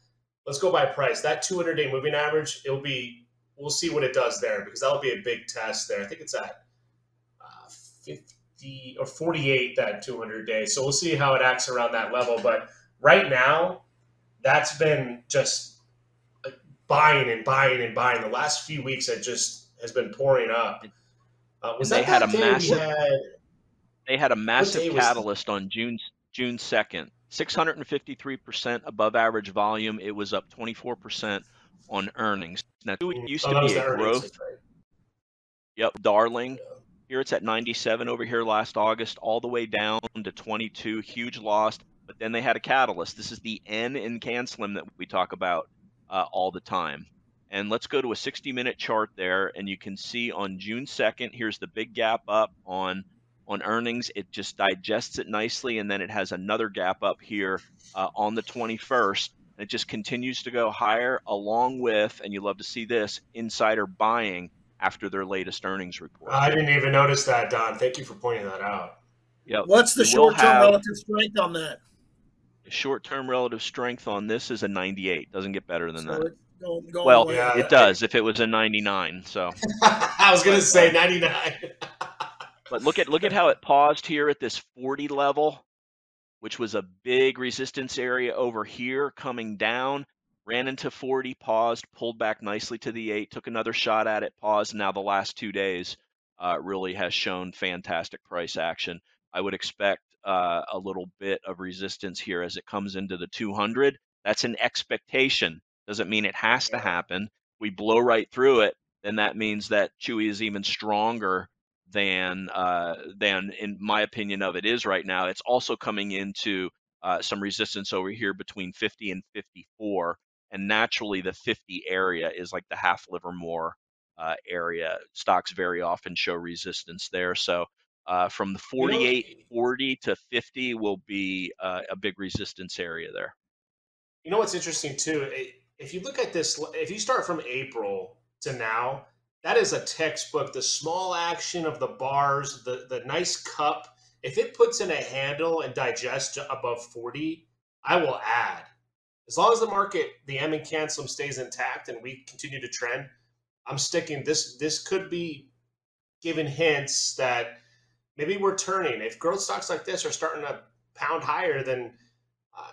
Let's go by price. That 200 day moving average, it'll be we'll see what it does there because that'll be a big test there. I think it's at uh, 50 or 48 that 200 day. So we'll see how it acts around that level. But right now, that's been just buying and buying and buying. The last few weeks, it just has been pouring up. Uh, was And they that had that a massive- had- They had a massive was- catalyst on June June 2nd. 653% above average volume. It was up 24% on earnings. Now, it used Oh, to be the a growth right. Yep, darling. Here it's at 97 over here last August, all the way down to 22. Huge loss, but then they had a catalyst. This is the N in CanSlim that we talk about uh, all the time. And let's go to a 60 minute chart there, and you can see on June 2nd, here's the big gap up on on earnings. It just digests it nicely, and then it has another gap up here uh, on the 21st. And it just continues to go higher, along with, and you love to see this, insider buying after their latest earnings report. I didn't even notice that, Don. Thank you for pointing that out. Yep. what's the short term relative strength on that? The short-term relative strength on this is a 98. Doesn't get better than So that. it's going, going Well, yeah, it does if it was a 99. So, <laughs> I was going to say 99. <laughs> but look at look at how it paused here at this 40 level, which was a big resistance area over here coming down. Ran into 40, paused, pulled back nicely to the 8, took another shot at it, paused. Now the last two days uh, really has shown fantastic price action. I would expect uh, a little bit of resistance here as it comes into the 200. That's an expectation. Doesn't mean it has to happen. We blow right through it, then that means that Chewy is even stronger than uh, than in my opinion of it is right now. It's also coming into uh, some resistance over here between 50 and 54, and naturally the 50 area is like the half Livermore uh, area. Stocks very often show resistance there, so Uh, from the You 48, 40 to 50 will be uh, a big resistance area there. You know what's interesting too? If you look at this, if you start from April to now, that is a textbook. The small action of the bars, the the nice cup. If it puts in a handle and digests above forty, I will add. As long as the market, the M and CanSlim stays intact and we continue to trend, I'm sticking. This this could be giving hints that maybe we're turning. If growth stocks like this are starting to pound higher, then uh,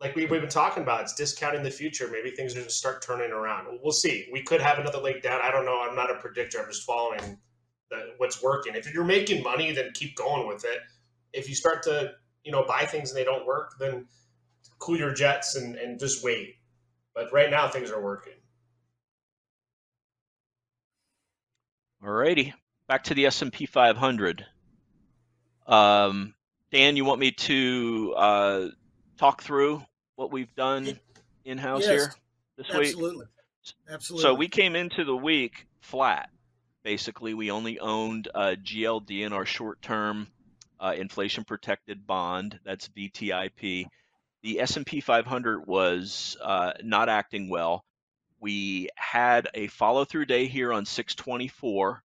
like we, we've been talking about, it's discounting the future. Maybe things are to start turning around. We'll see. We could have another leg down. I don't know. I'm not a predictor. I'm just following the, what's working. If you're making money, then keep going with it. If you start to, you know, buy things and they don't work, then cool your jets and, and just wait. But right now, things are working. All righty, back to the S&P 500. Um, Dan, you want me to uh, talk through what we've done in house Yes, here this week? Absolutely. Absolutely. So we came into the week flat. Basically, we only owned uh, GLD in our short-term uh, inflation-protected bond. That's VTIP. The S&P 500 was uh, not acting well. We had a follow-through day here on 624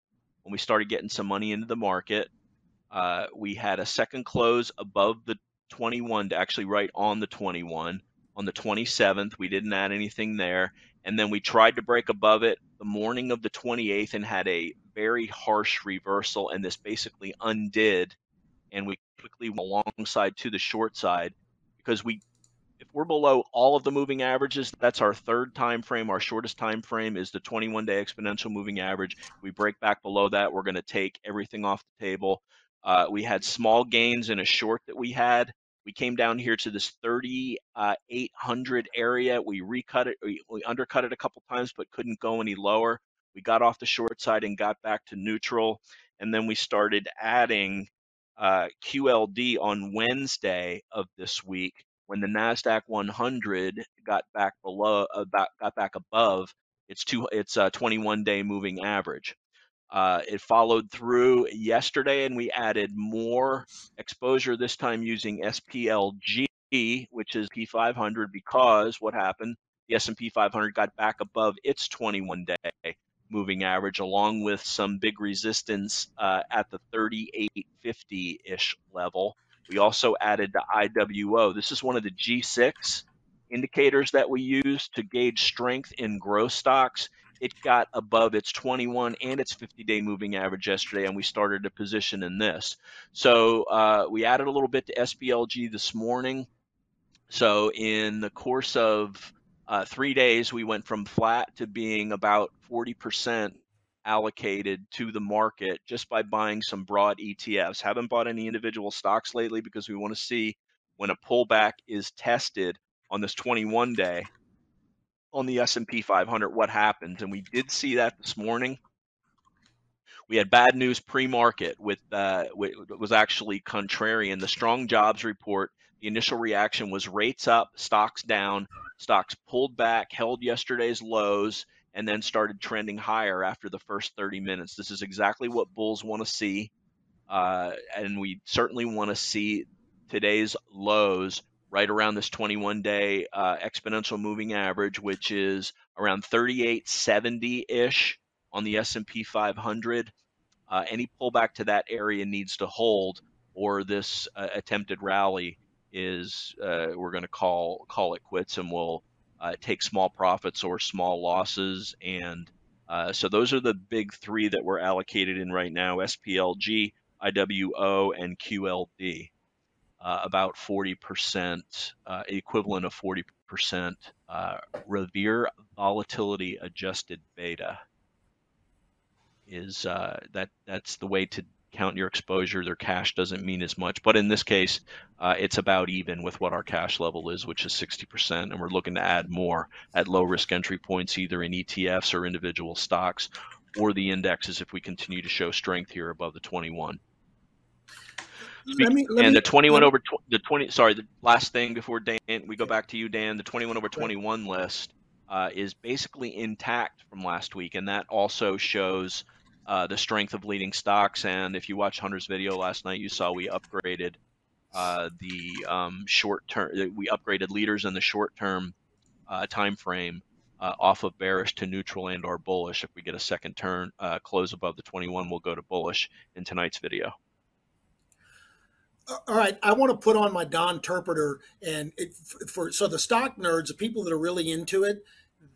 when we started getting some money into the market. Uh, we had a second close above the 21 to actually right on the 21. On the 27th, we didn't add anything there. And then we tried to break above it the morning of the 28th and had a very harsh reversal and this basically undid and we quickly went alongside to the short side because we if we're below all of the moving averages that's our third time frame. Our shortest time frame is the 21 day exponential moving average. We break back below that we're going to take everything off the table uh, we had small gains in a short that we had. We came down here to this 3800 area. We recut it we, undercut it a couple times but couldn't go any lower. We got off the short side and got back to neutral and then we started adding uh, qld on wednesday of this week when the nasdaq 100 got back below about got back above its two its uh, 21 day moving average uh, it followed through yesterday, and we added more exposure this time using SPLG, which is P500, because what happened? The S&P 500 got back above its 21-day moving average, along with some big resistance uh, at the 3850-ish level. We also added the IWO. This is one of the G6 indicators that we use to gauge strength in growth stocks it got above its 21 and its 50 day moving average yesterday, and we started a position in this. So uh, we added a little bit to SPLG this morning. So in the course of uh, three days, we went from flat to being about 40% allocated to the market just by buying some broad ETFs. Haven't bought any individual stocks lately because we want to see when a pullback is tested on this 21 day on the S&P 500 what happens and we did see that this morning. We had bad news pre-market with uh was actually contrarian. The strong jobs report the initial reaction was rates up stocks down stocks pulled back held yesterday's lows and then started trending higher after the first 30 minutes. This is exactly what bulls want to see uh, and we certainly want to see today's lows right around this 21 day uh, exponential moving average which is around 3870 ish on the s&p 500 uh, any pullback to that area needs to hold or this uh, attempted rally is uh, we're going to call call it quits and we'll uh, take small profits or small losses. And uh, so those are the big three that we're allocated in right now splg iwo and qld uh, about 40%, uh, equivalent of 40% uh, Revere volatility adjusted beta is uh, that that's the way to count your exposure. Their cash doesn't mean as much, but in this case, uh, it's about even with what our cash level is, which is 60%, and we're looking to add more at low risk entry points, either in ETFs or individual stocks, or the indexes if we continue to show strength here above the 21. Let me, let and me, the 21 let- over tw- the 20 sorry the last thing before dan we go back to you dan the 21 over 21 list uh, is basically intact from last week and that also shows uh, the strength of leading stocks. And if you watched Hunter's video last night, you saw we upgraded uh, the um, short term. We upgraded leaders in the short term uh, time frame uh, off of bearish to neutral and or bullish. If we get a second turn uh, close above the 21, we'll go to bullish in tonight's video. All right, I want to put on my Don interpreter, and it, for so the stock nerds, the people that are really into it,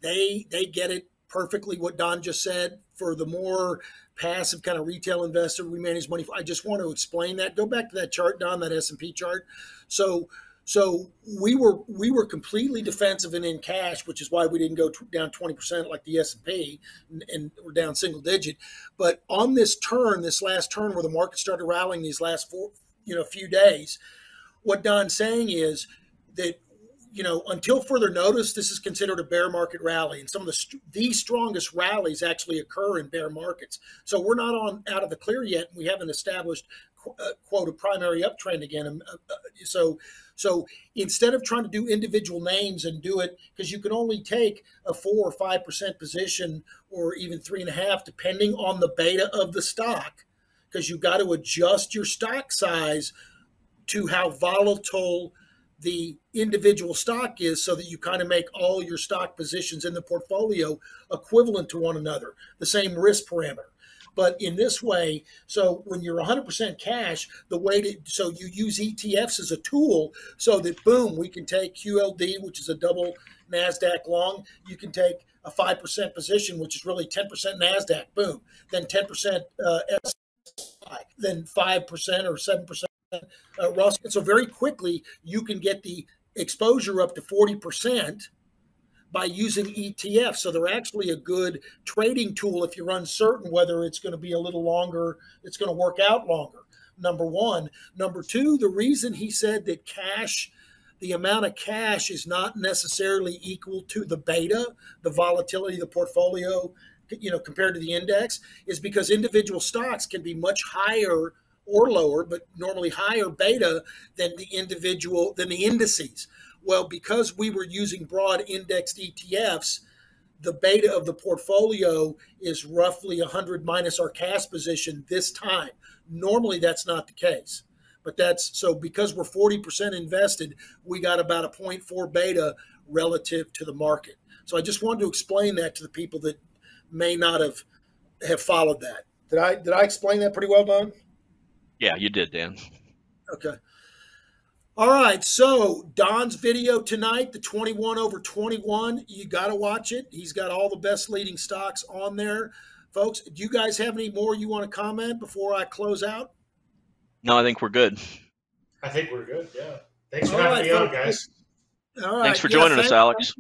they they get it perfectly. What Don just said. For the more passive kind of retail investor, we manage money. for. I just want to explain that. Go back to that chart, Don, that S and P chart. So so we were we were completely defensive and in cash, which is why we didn't go t- down twenty percent like the S and P, and we're down single digit. But on this turn, this last turn where the market started rallying these last four you know a few days, what Don's saying is that you know until further notice, this is considered a bear market rally, and some of the st- the strongest rallies actually occur in bear markets. So we're not on out of the clear yet, and we haven't established uh, quote a primary uptrend again. Um, uh, uh, So so instead of trying to do individual names and do it because you can only take a four or five percent position or even three and a half depending on the beta of the stock because you got to adjust your stock size to how volatile the individual stock is so that you kind of make all your stock positions in the portfolio equivalent to one another, the same risk parameter. But in this way, so when you're 100% cash, the way to, so you use ETFs as a tool so that boom, we can take QLD, which is a double NASDAQ long. You can take a 5% position, which is really 10% NASDAQ, boom. Then 10% uh, SI, then 5% or 7% uh. And so very quickly, you can get the exposure up to 40% by using ETFs. So they're actually a good trading tool if you're uncertain whether it's going to be a little longer, it's going to work out longer. Number one. Number two, the reason he said that cash, the amount of cash is not necessarily equal to the beta, the volatility of the portfolio, you know, compared to the index, is because individual stocks can be much higher or lower, but normally higher beta than the individual than the indices. Well, because we were using broad indexed ETFs, the beta of the portfolio is roughly 100 minus our cash position this time. Normally, that's not the case. But that's so because we're 40% invested, we got about a 0.4 beta relative to the market. So I just wanted to explain that to the people that may not have have followed that. Did I did I explain that pretty well, Don? Yeah, you did, Dan. Okay. All right. So Don's video tonight, the 21 over 21. You got to watch it. He's got all the best leading stocks on there. Folks, do you guys have any more you want to comment before I close out? No, I think we're good. I think we're good. Yeah. Thanks for All having right, me on, guys. All right. Thanks for Yeah, joining us, Alex.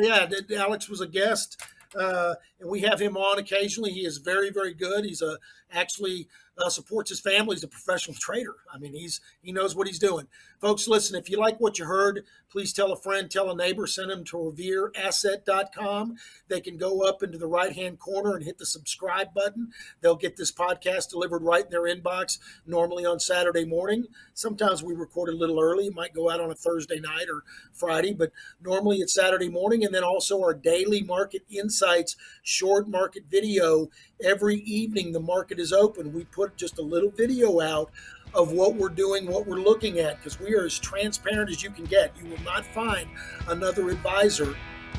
Yeah, Alex was a guest, uh, and we have him on occasionally. He is very, very good. He's a actually uh, supports his family. He's a professional trader. I mean, he's he knows what he's doing. Folks, listen. If you like what you heard, please tell a friend, tell a neighbor, send them to revereasset.com. They can go up into the right hand corner and hit the subscribe button. They'll get this podcast delivered right in their inbox. Normally on Saturday morning. Sometimes we record a little early. It might go out on a Thursday night or Friday, but normally it's Saturday morning. And then also our daily market insights short market video every evening. The market is open. We put just a little video out of what we're doing, what we're looking at, because we are as transparent as you can get. You will not find another advisor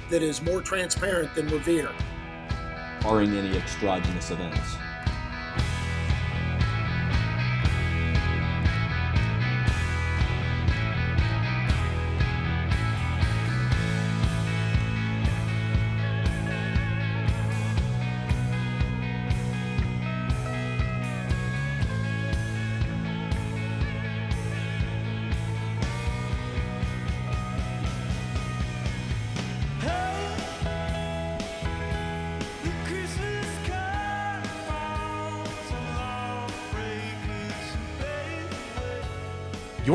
that is more transparent than Revere. barring any extragenous events.